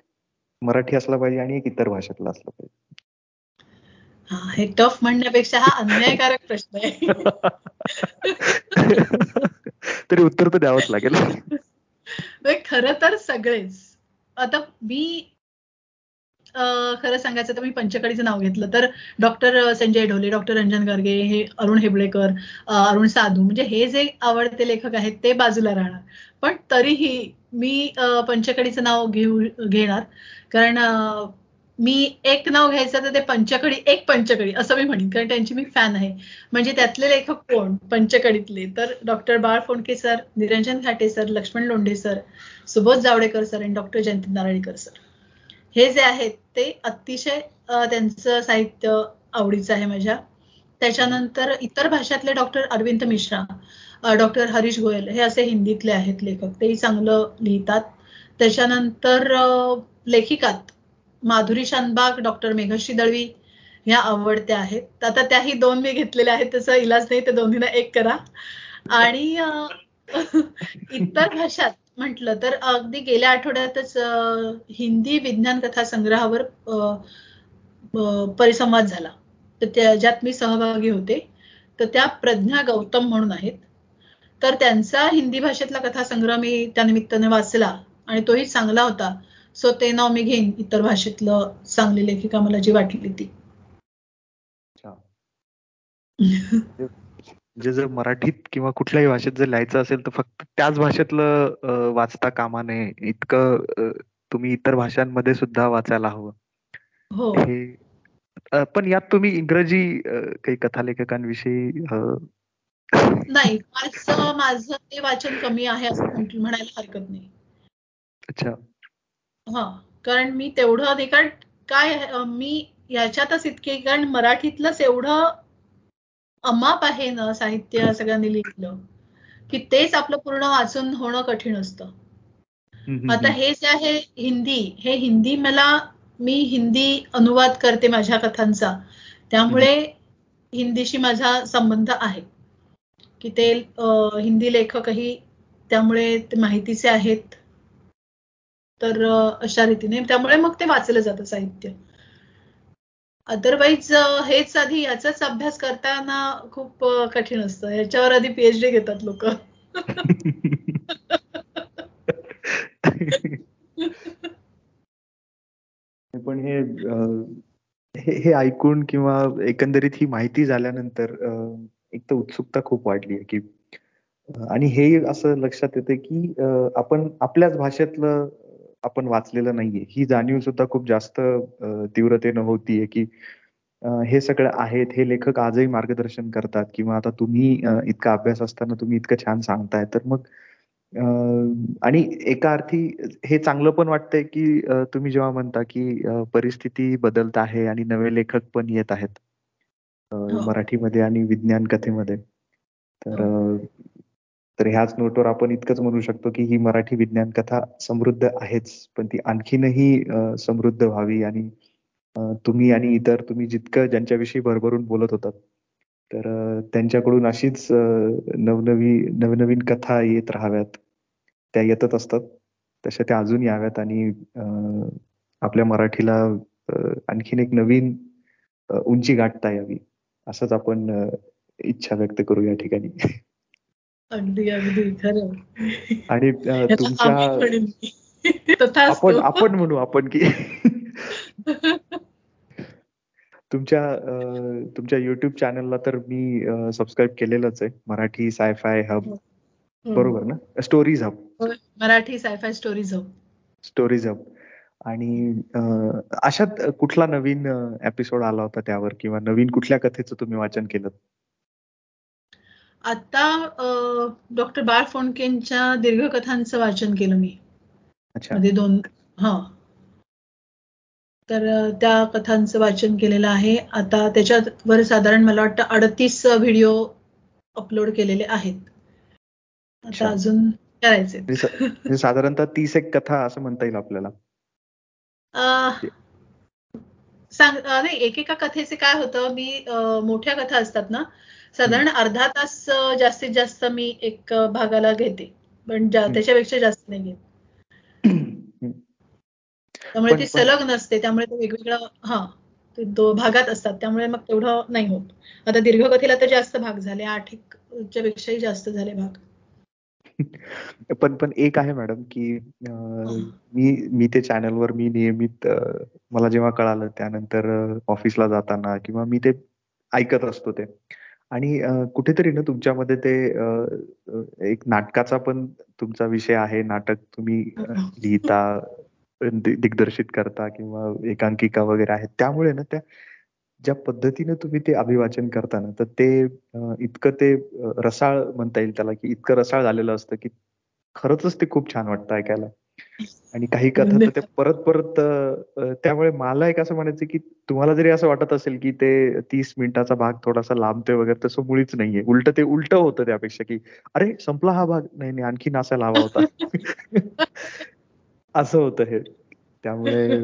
मराठी असला पाहिजे आणि एक इतर भाषेतला असला पाहिजे. हे टफ म्हणण्यापेक्षा हा अन्यायकारक प्रश्न आहे. *laughs* तरी उत्तर तर द्यावंच लागेल. खर तर सगळेच. आता मी खरं सांगायचं तर मी पंचकडीचं नाव घेतलं. तर डॉक्टर संजय ढोले डॉक्टर रंजन गर्गे हे अरुण हेबळेकर अरुण साधू म्हणजे हे जे आवडते लेखक आहेत ते बाजूला राहणार. पण तरीही मी पंचकडीचं नाव घेऊ घेणार. कारण मी एक नाव घ्यायचं तर ते पंचकडी एक पंचकडी असं मी म्हणेन. कारण त्यांची मी फॅन आहे. म्हणजे त्यातले लेखक कोण? पंचकडीतले. तर doctor Bal Phondke sir Niranjan Ghate sir Laxman Londhe sir Subodh Javadekar sir आणि डॉक्टर जयंती नारळीकर सर. हे जे आहेत ते अतिशय त्यांचं साहित्य आवडीचं आहे माझ्या. त्याच्यानंतर इतर भाषातले डॉक्टर अरविंद मिश्रा. डॉक्टर हरीश गोयल हे असे हिंदीतले आहेत लेखक. तेही चांगलं लिहितात. त्याच्यानंतर लेखिकात माधुरी शानबाग डॉक्टर मेघश्री दळवी ह्या आवडत्या आहेत. आता त्याही दोन मी घेतलेल्या आहेत त्याचा इलाज नाही ते दोन्हीना एक करा. आणि *laughs* इतर भाषात म्हटलं तर अगदी गेल्या आठवड्यातच हिंदी विज्ञान कथा संग्रहावर परिसंवाद झाला. तर त्याच्यात मी सहभागी होते. तर त्या प्रज्ञा गौतम म्हणून आहेत. तर त्यांचा हिंदी भाषेतला कथा संग्रह मी त्या निमित्ताने वाचला आणि तोही चांगला होता. सो ते नाव मी घेईन इतर भाषेतलं चांगली लेखिका मला जी वाटली ती. म्हणजे जर मराठीत किंवा कुठल्याही भाषेत जर लिहायचं असेल तर फक्त त्याच भाषेतलं वाचता कामा नये. इतकं तुम्ही इतर भाषांमध्ये सुद्धा वाचायला हवं. हो. हे पण यात तुम्ही इंग्रजी काही कथालेखकांविषयी नाही माझं ते वाचन कमी आहे असं म्हणायला हरकत नाही. अच्छा. हा कारण मी तेवढं अधिकार काय मी याच्यातच इतके कारण मराठीतलंच एवढं अमाप आहे ना साहित्य सगळ्यांनी लिहिलं की तेच आपलं पूर्ण वाचून होणं कठीण असतं. आता हे जे आहे हिंदी हे हिंदी मला मी हिंदी अनुवाद करते माझ्या कथांचा. त्यामुळे हिंदीशी माझा संबंध आहे. की ते हिंदी लेखकही त्यामुळे माहितीचे आहेत. तर अशा रीतीने. त्यामुळे मग ते वाचलं जातं साहित्य. अदरवाईज हेच आधी याचाच अभ्यास करताना खूप कठीण असतं. याच्यावर आधी पीएचडी घेतात लोक. *laughs* पण हे हे ऐकून किंवा एकंदरीत ही माहिती झाल्यानंतर एक तर उत्सुकता खूप वाढली आहे की आणि हे असं लक्षात येतं की आपण आपल्याच भाषेतलं आपण वाचलेलं नाहीये. ही जाणीव सुद्धा खूप जास्त तीव्रतेनं होतीये की हे सगळं आहेत हे लेखक आजही मार्गदर्शन करतात किंवा आता तुम्ही इतका अभ्यास असताना तुम्ही इतकं छान सांगताय. तर मग आणि एका अर्थी हे चांगलं पण वाटतंय की तुम्ही जेव्हा म्हणता की परिस्थिती बदलत आहे आणि नवे लेखक पण येत आहेत. मराठीमध्ये आणि विज्ञान कथेमध्ये. तर हो. तर ह्याच नोटवर आपण इतकंच म्हणू शकतो की ही मराठी विज्ञान कथा समृद्ध आहेच. पण ती आणखीनही समृद्ध व्हावी आणि तुम्ही आणि इतर तुम्ही जितकं ज्यांच्याविषयी भरभरून बोलत होतात तर त्यांच्याकडून अशीच नवनवी नवनवीन कथा येत राहाव्यात. त्या येतच असतात. तशा त्या अजून याव्यात आणि आपल्या मराठीला आणखीन एक नवीन उंची गाठता यावी. असंच आपण इच्छा व्यक्त करू या ठिकाणी. अगदी अगदी. खरं. आणि तुमच्या आपण आपण म्हणू आपण की. *laughs* तुमच्या तुमच्या युट्यूब चॅनलला तर मी सबस्क्राईब केलेलंच आहे. मराठी सायफाय हब बरोबर ना? Stories hub Marathi scifi stories hub stories hub आणि अशात कुठला नवीन एपिसोड आला होता त्यावर किंवा नवीन कुठल्या कथेचं तुम्ही वाचन केलं? आता डॉक्टर बाळ फोंडकेंच्या दीर्घकथांचं वाचन केलं मी. मध्ये दोन हा. तर त्या कथांचं वाचन केलेलं आहे. आता त्याच्यावर साधारण मला वाटतं अडतीस व्हिडिओ अपलोड केलेले आहेत. आता अजून करायचे म्हणजे साधारणतः तीस एक कथा असं म्हणता येईल आपल्याला. सांग नाही एकेका कथेचे काय होतं मी मोठ्या कथा असतात ना साधारण अर्धा तास जास्तीत जास्त मी एक भागाला घेते पण त्याच्यापेक्षा जास्त नाही घेत. त्यामुळे ती सलग नसते त्यामुळे ते वेगवेगळं हा ते दो भागात असतात त्यामुळे मग तेवढं नाही होत. आता दीर्घकथेला तर जास्त भाग झाले आठ पेक्षाही जास्त झाले भाग. *laughs* पण पण एक आहे मॅडम की मी मी ते चॅनलवर मी नियमित मला जेव्हा कळालं त्यानंतर ऑफिसला जाताना किंवा मी ते ऐकत असतो ते. आणि कुठेतरी ना तुमच्यामध्ये ते एक नाटकाचा पण तुमचा विषय आहे. नाटक तुम्ही लिहिता दिग्दर्शित करता किंवा एकांकिका वगैरे आहेत. त्यामुळे ना त्या ज्या पद्धतीने तुम्ही ते अभिवाचन करता ना तर ते इतकं ते रसाळ म्हणता येईल त्याला की इतकं रसाळ झालेलं असतं की खरंच ते खूप छान वाटतं ऐकायला. आणि काही कथा तर त्या परत परत त्यामुळे मला एक असं म्हणायचं की तुम्हाला जरी असं वाटत असेल की ते तीस मिनिटाचा भाग थोडासा लांबतोय वगैरे तसं मुळीच नाहीये. उलट ते उलट होतं त्यापेक्षा की अरे संपला हा भाग. नाही नाही आणखी नासायला हवा होता. *laughs* असं होतं हे. त्यामुळे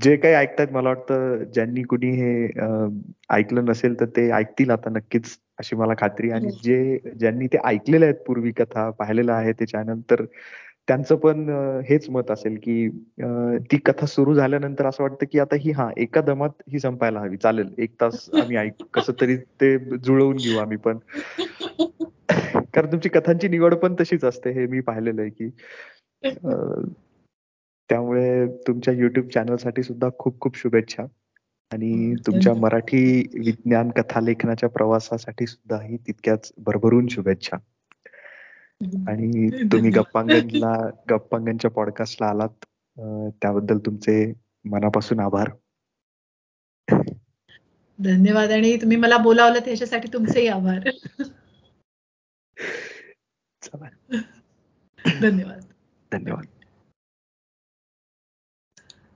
जे काही ऐकतायत मला वाटतं ज्यांनी कुणी हे ऐकलं नसेल तर ते ऐकतील आता नक्कीच अशी मला खात्री आणि जे ज्यांनी ते ऐकलेले आहेत पूर्वी कथा पाहिलेलं आहे ते चॅनल तर त्यांचं पण हेच मत असेल की ती कथा सुरू झाल्यानंतर असं वाटतं की आता ही हा एका दमात ही संपायला हवी. चालेल एक तास आम्ही ऐक कसं तरी ते जुळवून घेऊ आम्ही पण. *laughs* कारण तुमची कथांची निवड पण तशीच असते हे मी पाहिलेलं आहे की त्यामुळे तुमच्या युट्यूब चॅनलसाठी सुद्धा खूप खूप शुभेच्छा. आणि तुमच्या मराठी विज्ञान कथा लेखनाच्या प्रवासासाठी सुद्धा ही तितक्याच भरभरून शुभेच्छा. आणि तुम्ही गप्पांगणला गप्पांगणच्या पॉडकास्टला आलात त्याबद्दल तुमचे मनापासून आभार. धन्यवाद. आणि तुम्ही मला बोलावलं त्याच्यासाठी तुमचेही आभार. धन्यवाद. धन्यवाद.